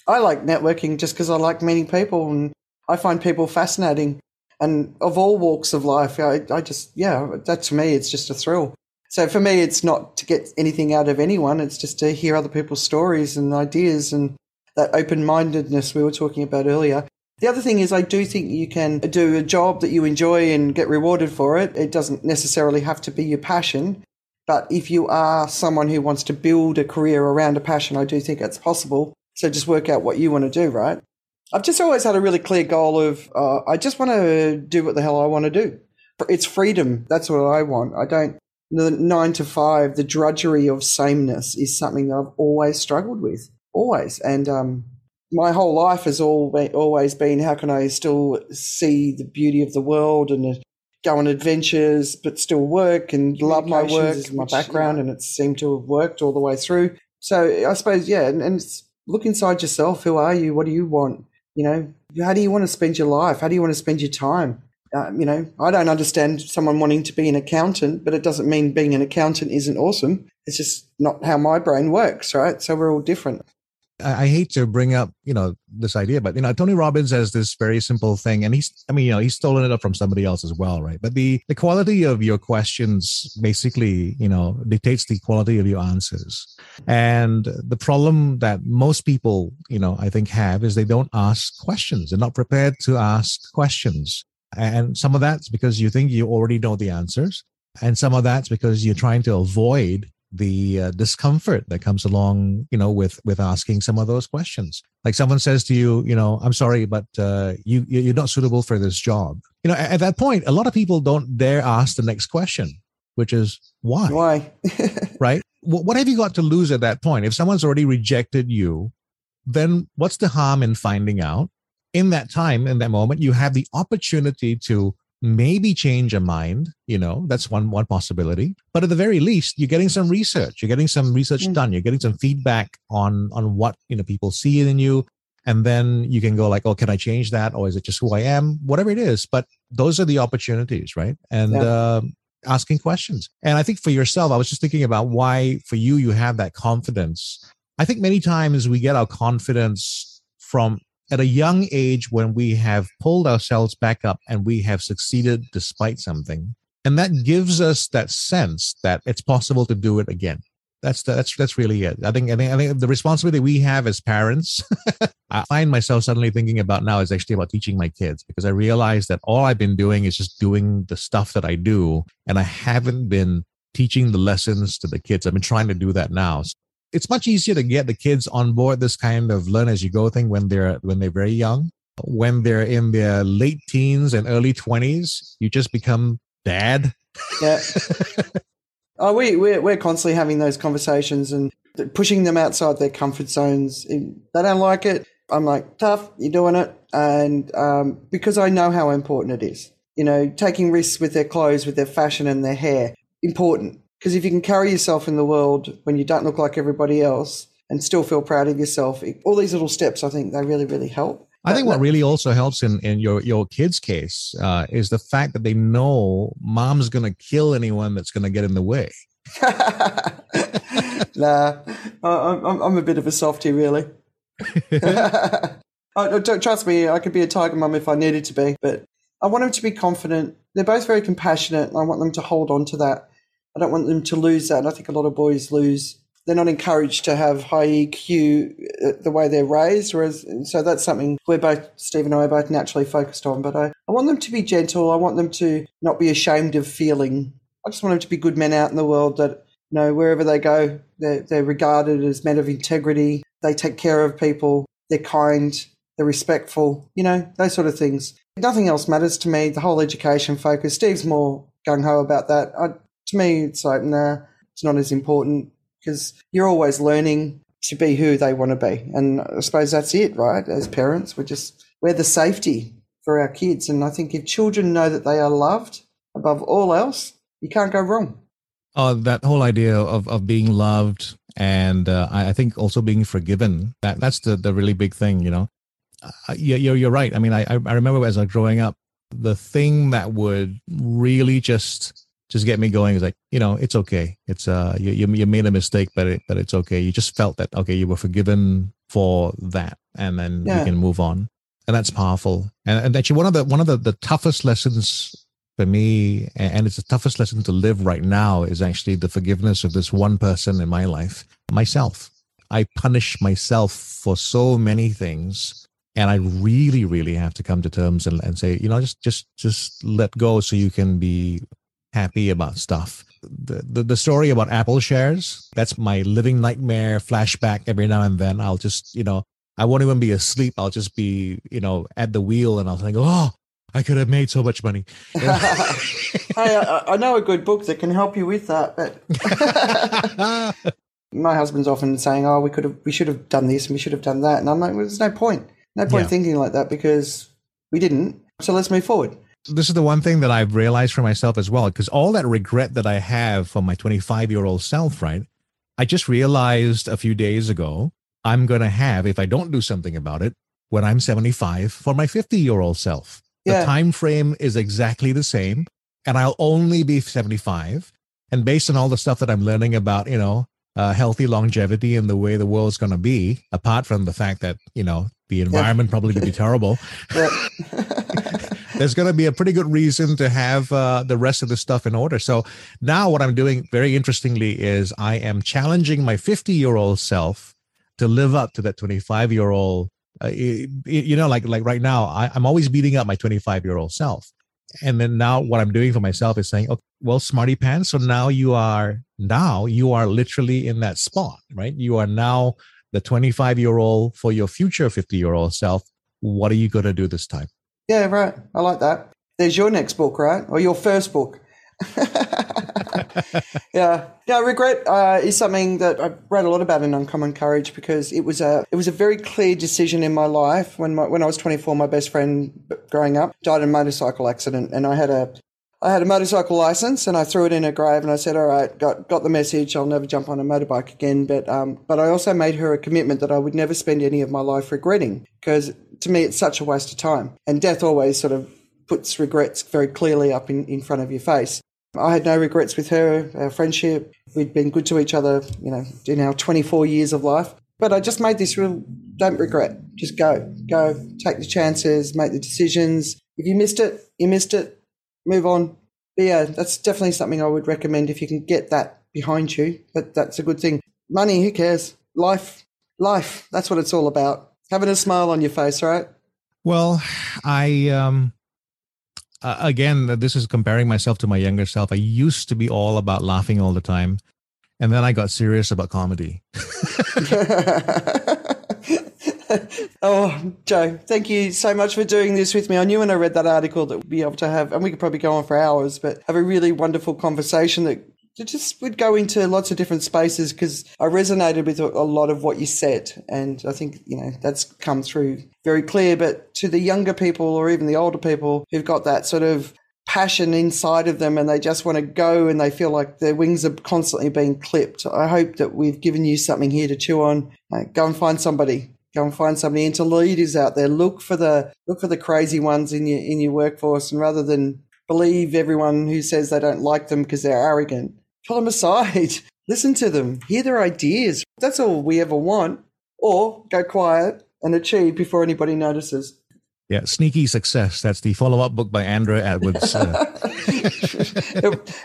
I like networking just because I like meeting people and I find people fascinating and of all walks of life. I, I just, yeah, that to me, it's just a thrill. So for me, it's not to get anything out of anyone. It's just to hear other people's stories and ideas and that open mindedness we were talking about earlier. The other thing is, I do think you can do a job that you enjoy and get rewarded for it. It doesn't necessarily have to be your passion. But if you are someone who wants to build a career around a passion, I do think it's possible. So just work out what you want to do, right? I've just always had a really clear goal of uh, I just want to do what the hell I want to do. It's freedom. That's what I want. I don't, the nine to five, the drudgery of sameness is something that I've always struggled with. Always. And, um, my whole life has all been, always been how can I still see the beauty of the world and go on adventures, but still work and love my work, my which, background, and it seemed to have worked all the way through. So I suppose, yeah, and, and look inside yourself. Who are you? What do you want? You know, how do you want to spend your life? How do you want to spend your time? Uh, you know, I don't understand someone wanting to be an accountant, but it doesn't mean being an accountant isn't awesome. It's just not how my brain works, right? So we're all different. I hate to bring up, you know, this idea, but you know, Tony Robbins has this very simple thing, and he's, I mean, you know, he's stolen it up from somebody else as well, right? But the the quality of your questions basically, you know, dictates the quality of your answers. And the problem that most people, you know, I think have is they don't ask questions. They're not prepared to ask questions. And some of that's because you think you already know the answers. And some of that's because you're trying to avoid the uh, discomfort that comes along you know with with asking some of those questions like someone says to you you know i'm sorry but uh, you you're not suitable for this job you know at, at that point a lot of people don't dare ask the next question which is why? Why? right? What have you got to lose at that point? If someone's already rejected you, then what's the harm in finding out? In that time, in that moment, you have the opportunity to maybe change a mind you know that's one one possibility. But at the very least you're getting some research you're getting some research mm. done you're getting some feedback on on what you know people see in you. And then you can go like oh can i change that? Or is it just who i am? Whatever it is but those are the opportunities right? And yeah. uh, asking questions. And i think for yourself i was just thinking about why for you you have that confidence. I think many times we get our confidence from at a young age when we have pulled ourselves back up and we have succeeded despite something. And that gives us that sense that it's possible to do it again. That's the, that's that's really it. I think i think, I think the responsibility we have as parents i find myself suddenly thinking about now is actually about teaching my kids because i realize that all i've been doing is just doing the stuff that i do and i haven't been teaching the lessons to the kids. I've been trying to do that now it's much easier to get the kids on board this kind of learn as you go thing when they're when they're very young. When they're in their late teens and early 20s you just become dad. Yeah. Oh we we're, we're constantly having those conversations and pushing them outside their comfort zones. They don't like it i'm like tough you're doing it. And um, because i know how important it is. You know taking risks with their clothes with their fashion and their hair important because if you can carry yourself in the world when you don't look like everybody else and still feel proud of yourself, all these little steps, I think they really, really help. I think what really also helps in, in your, your kids' case uh, is the fact that they know mom's going to kill anyone that's going to get in the way. nah, I'm, I'm a bit of a softie, really. I, trust me, I could be a tiger mum if I needed to be, but I want them to be confident. They're both very compassionate, and I want them to hold on to that. I don't want them to lose that. And I think a lot of boys lose. They're not encouraged to have high EQ uh, the way they're raised. Whereas, so that's something we're both, Steve and I are both naturally focused on. But I, I want them to be gentle. I want them to not be ashamed of feeling. I just want them to be good men out in the world that, you know, wherever they go, they're, they're regarded as men of integrity. They take care of people. They're kind. They're respectful. You know, those sort of things. Nothing else matters to me. The whole education focus. Steve's more gung ho about that. I, to me, it's like, nah, it's not as important because you're always learning to be who they want to be. And I suppose that's it, right? As parents, we're just, we're the safety for our kids. And I think if children know that they are loved above all else, you can't go wrong. Oh, that whole idea of, of being loved and uh, I think also being forgiven, that, that's the, the really big thing, you know? Uh, you're, you're right. I mean, I, I remember as I was growing up, the thing that would really just just get me going. It's like, you know, it's okay. It's uh, you, you, you made a mistake, but it, but it's okay. You just felt that okay, you were forgiven for that, and then yeah. you can move on, and that's powerful. And, and actually, one of the one of the, the toughest lessons for me, and it's the toughest lesson to live right now, is actually the forgiveness of this one person in my life, myself. I punish myself for so many things and I really, really have to come to terms and, and say, you know, just just just let go so you can be happy about stuff. The, the, the story about Apple shares, that's my living nightmare flashback every now and then. I'll just, you know, I won't even be asleep. I'll just be, you know, at the wheel and I'll think, oh, I could have made so much money. hey, I, I, know a good book that can help you with that, but my husband's often saying, "Oh, we could have, we should have done this and we should have done that," and I'm like, well, "There's no point, no point yeah. thinking like that because we didn't. So let's move forward." This is the one thing that I've realized for myself as well, because all that regret that I have for my 25 year old self, right? I just realized a few days ago I'm going to have, if I don't do something about it, when I'm 75 for my 50 year old self. Yeah. The time frame is exactly the same, and I'll only be 75. And based on all the stuff that I'm learning about, you know, uh, healthy longevity and the way the world's going to be, apart from the fact that, you know, the environment yeah. probably would be terrible. there's going to be a pretty good reason to have uh, the rest of the stuff in order. So now what I'm doing very interestingly is I am challenging my 50 year old self to live up to that 25 year old. Uh, you know, like like right now, I, I'm always beating up my 25 year old self. And then now what I'm doing for myself is saying, okay, well, smarty pants. So now you are now you are literally in that spot, right? You are now the 25 year old for your future 50 year old self. What are you going to do this time? Yeah, right. I like that. There's your next book, right? Or your first book. yeah. Yeah, regret uh, is something that I wrote a lot about in Uncommon Courage because it was a it was a very clear decision in my life when my, when I was 24. My best friend growing up died in a motorcycle accident, and I had a I had a motorcycle license and I threw it in her grave and I said, all right, got, got the message. I'll never jump on a motorbike again. But, um, but I also made her a commitment that I would never spend any of my life regretting because to me, it's such a waste of time. And death always sort of puts regrets very clearly up in, in front of your face. I had no regrets with her, our friendship. We'd been good to each other, you know, in our 24 years of life. But I just made this real don't regret. Just go, go, take the chances, make the decisions. If you missed it, you missed it move on. But yeah, that's definitely something I would recommend if you can get that behind you. But that's a good thing. Money, who cares? Life, life. That's what it's all about. Having a smile on your face, right? Well, I um uh, again, this is comparing myself to my younger self. I used to be all about laughing all the time, and then I got serious about comedy. oh, Joe, thank you so much for doing this with me. I knew when I read that article that we'd be able to have, and we could probably go on for hours, but have a really wonderful conversation that just would go into lots of different spaces because I resonated with a lot of what you said. And I think, you know, that's come through very clear. But to the younger people or even the older people who've got that sort of passion inside of them and they just want to go and they feel like their wings are constantly being clipped. I hope that we've given you something here to chew on. Uh, go and find somebody Go and find somebody. into leaders out there. Look for the look for the crazy ones in your in your workforce, and rather than believe everyone who says they don't like them because they're arrogant, pull them aside. Listen to them. Hear their ideas. That's all we ever want. Or go quiet and achieve before anybody notices. Yeah, Sneaky Success. That's the follow up book by Andrea Edwards. Uh.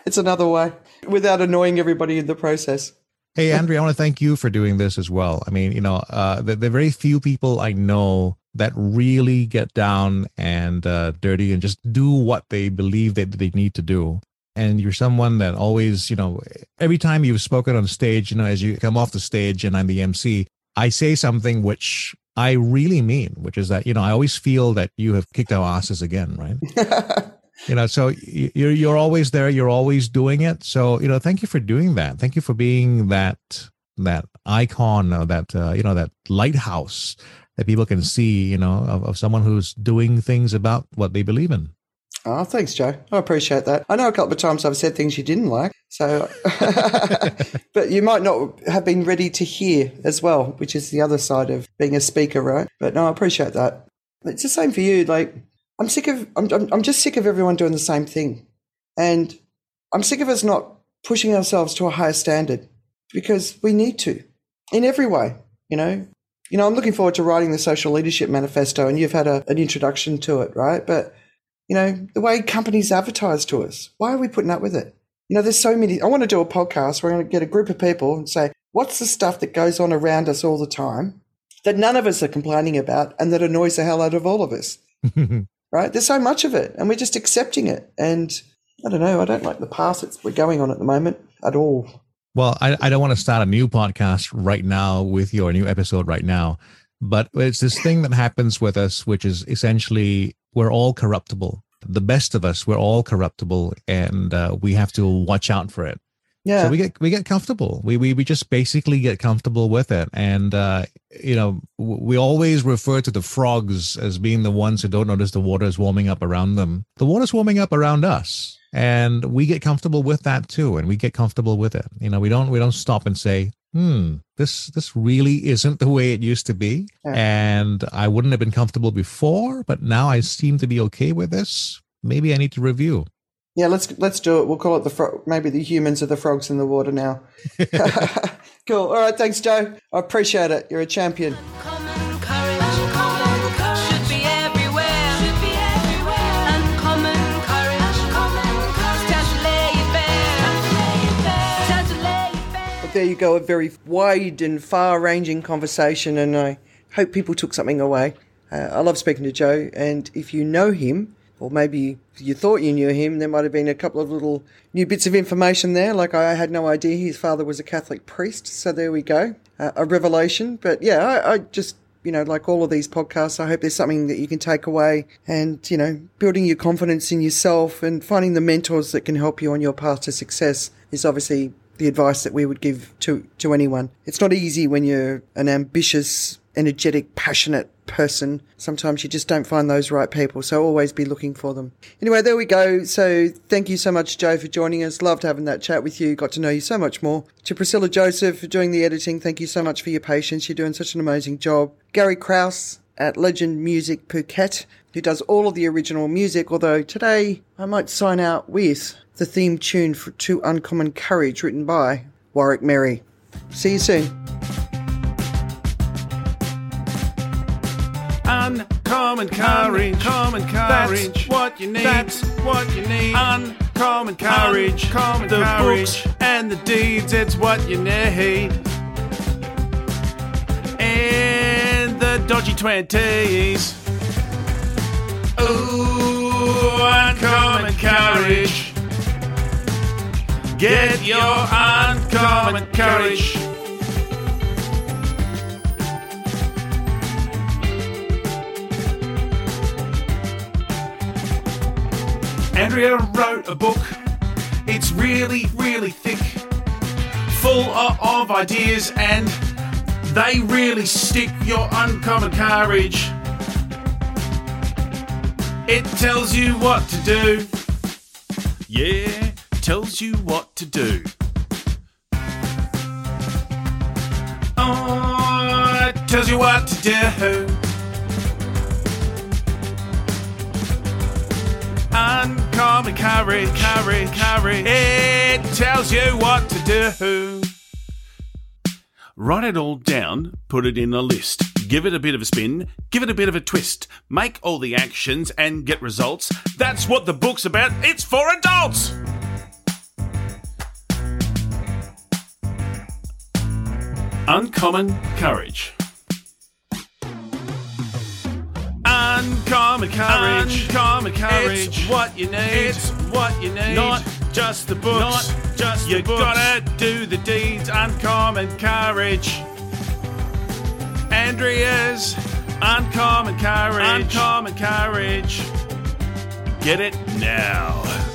it's another way without annoying everybody in the process. Hey, Andrea, I want to thank you for doing this as well. I mean, you know, uh, the, the very few people I know that really get down and uh, dirty and just do what they believe that they need to do. And you're someone that always, you know, every time you've spoken on stage, you know, as you come off the stage and I'm the MC, I say something which I really mean, which is that, you know, I always feel that you have kicked our asses again, right? you know so you're you're always there you're always doing it. So you know thank you for doing that. Thank you for being that that icon or that uh, you know that lighthouse that people can see you know of, of someone who's doing things about what they believe in Oh, thanks, Joe. I appreciate that. I know a couple of times I've said things you didn't like, so, but you might not have been ready to hear as well, which is the other side of being a speaker, right? But no, I appreciate that. It's the same for you. Like, I'm sick of, I'm, I'm just sick of everyone doing the same thing. And I'm sick of us not pushing ourselves to a higher standard because we need to in every way, you know. You know, I'm looking forward to writing the social leadership manifesto and you've had a, an introduction to it, right? But, you know, the way companies advertise to us, why are we putting up with it? You know, there's so many. I want to do a podcast where I'm going to get a group of people and say, what's the stuff that goes on around us all the time that none of us are complaining about and that annoys the hell out of all of us? right? There's so much of it, and we're just accepting it. And I don't know. I don't like the path that we're going on at the moment at all. Well, I, I don't want to start a new podcast right now with your new episode right now, but it's this thing that happens with us, which is essentially we're all corruptible. The best of us, we're all corruptible, and uh, we have to watch out for it. Yeah. So we get we get comfortable. We we we just basically get comfortable with it, and uh, you know we always refer to the frogs as being the ones who don't notice the water is warming up around them. The water's warming up around us, and we get comfortable with that too, and we get comfortable with it. You know, we don't we don't stop and say, hmm, this this really isn't the way it used to be, yeah. and I wouldn't have been comfortable before, but now I seem to be okay with this. Maybe I need to review. Yeah, let's let's do it. We'll call it the fro- maybe the humans are the frogs in the water now. cool. All right, thanks, Joe. I appreciate it. You're a champion. There you go, a very wide and far ranging conversation, and I hope people took something away. Uh, I love speaking to Joe, and if you know him, or maybe you thought you knew him, there might have been a couple of little new bits of information there. Like I had no idea his father was a Catholic priest, so there we go, uh, a revelation. But yeah, I, I, just you know, like all of these podcasts, I hope there's something that you can take away and, you know, building your confidence in yourself and finding the mentors that can help you on your path to success is obviously the advice that we would give to, to anyone. It's not easy when you're an ambitious, energetic, passionate person. Sometimes you just don't find those right people. So always be looking for them. Anyway, there we go. So thank you so much, Joe, for joining us. Loved having that chat with you. Got to know you so much more. To Priscilla Joseph for doing the editing. Thank you so much for your patience. You're doing such an amazing job. Gary Kraus at Legend Music Phuket, who does all of the original music. Although today I might sign out with the theme tune for To Uncommon Courage written by Warwick Merry. See you soon. Uncommon courage, uncommon courage. That's what you need. That's what you need. Uncommon courage, uncommon the courage. books and the deeds. It's what you need. And the dodgy twenties. Ooh, uncommon courage. Get your uncommon courage. Andrea wrote a book. It's really, really thick, full of ideas, and they really stick your uncommon courage. It tells you what to do. Yeah, tells you what to do. Oh, it tells you what to do. Uncommon courage, courage, courage. It tells you what to do. Write it all down, put it in a list. Give it a bit of a spin, give it a bit of a twist. Make all the actions and get results. That's what the book's about. It's for adults. Uncommon courage. Uncommon courage. Uncommon courage. It's what you need. It's what you need. Not just the books. Not just you the books. gotta do the deeds. Uncommon courage. Andrea's uncommon courage. Uncommon courage. Get it now.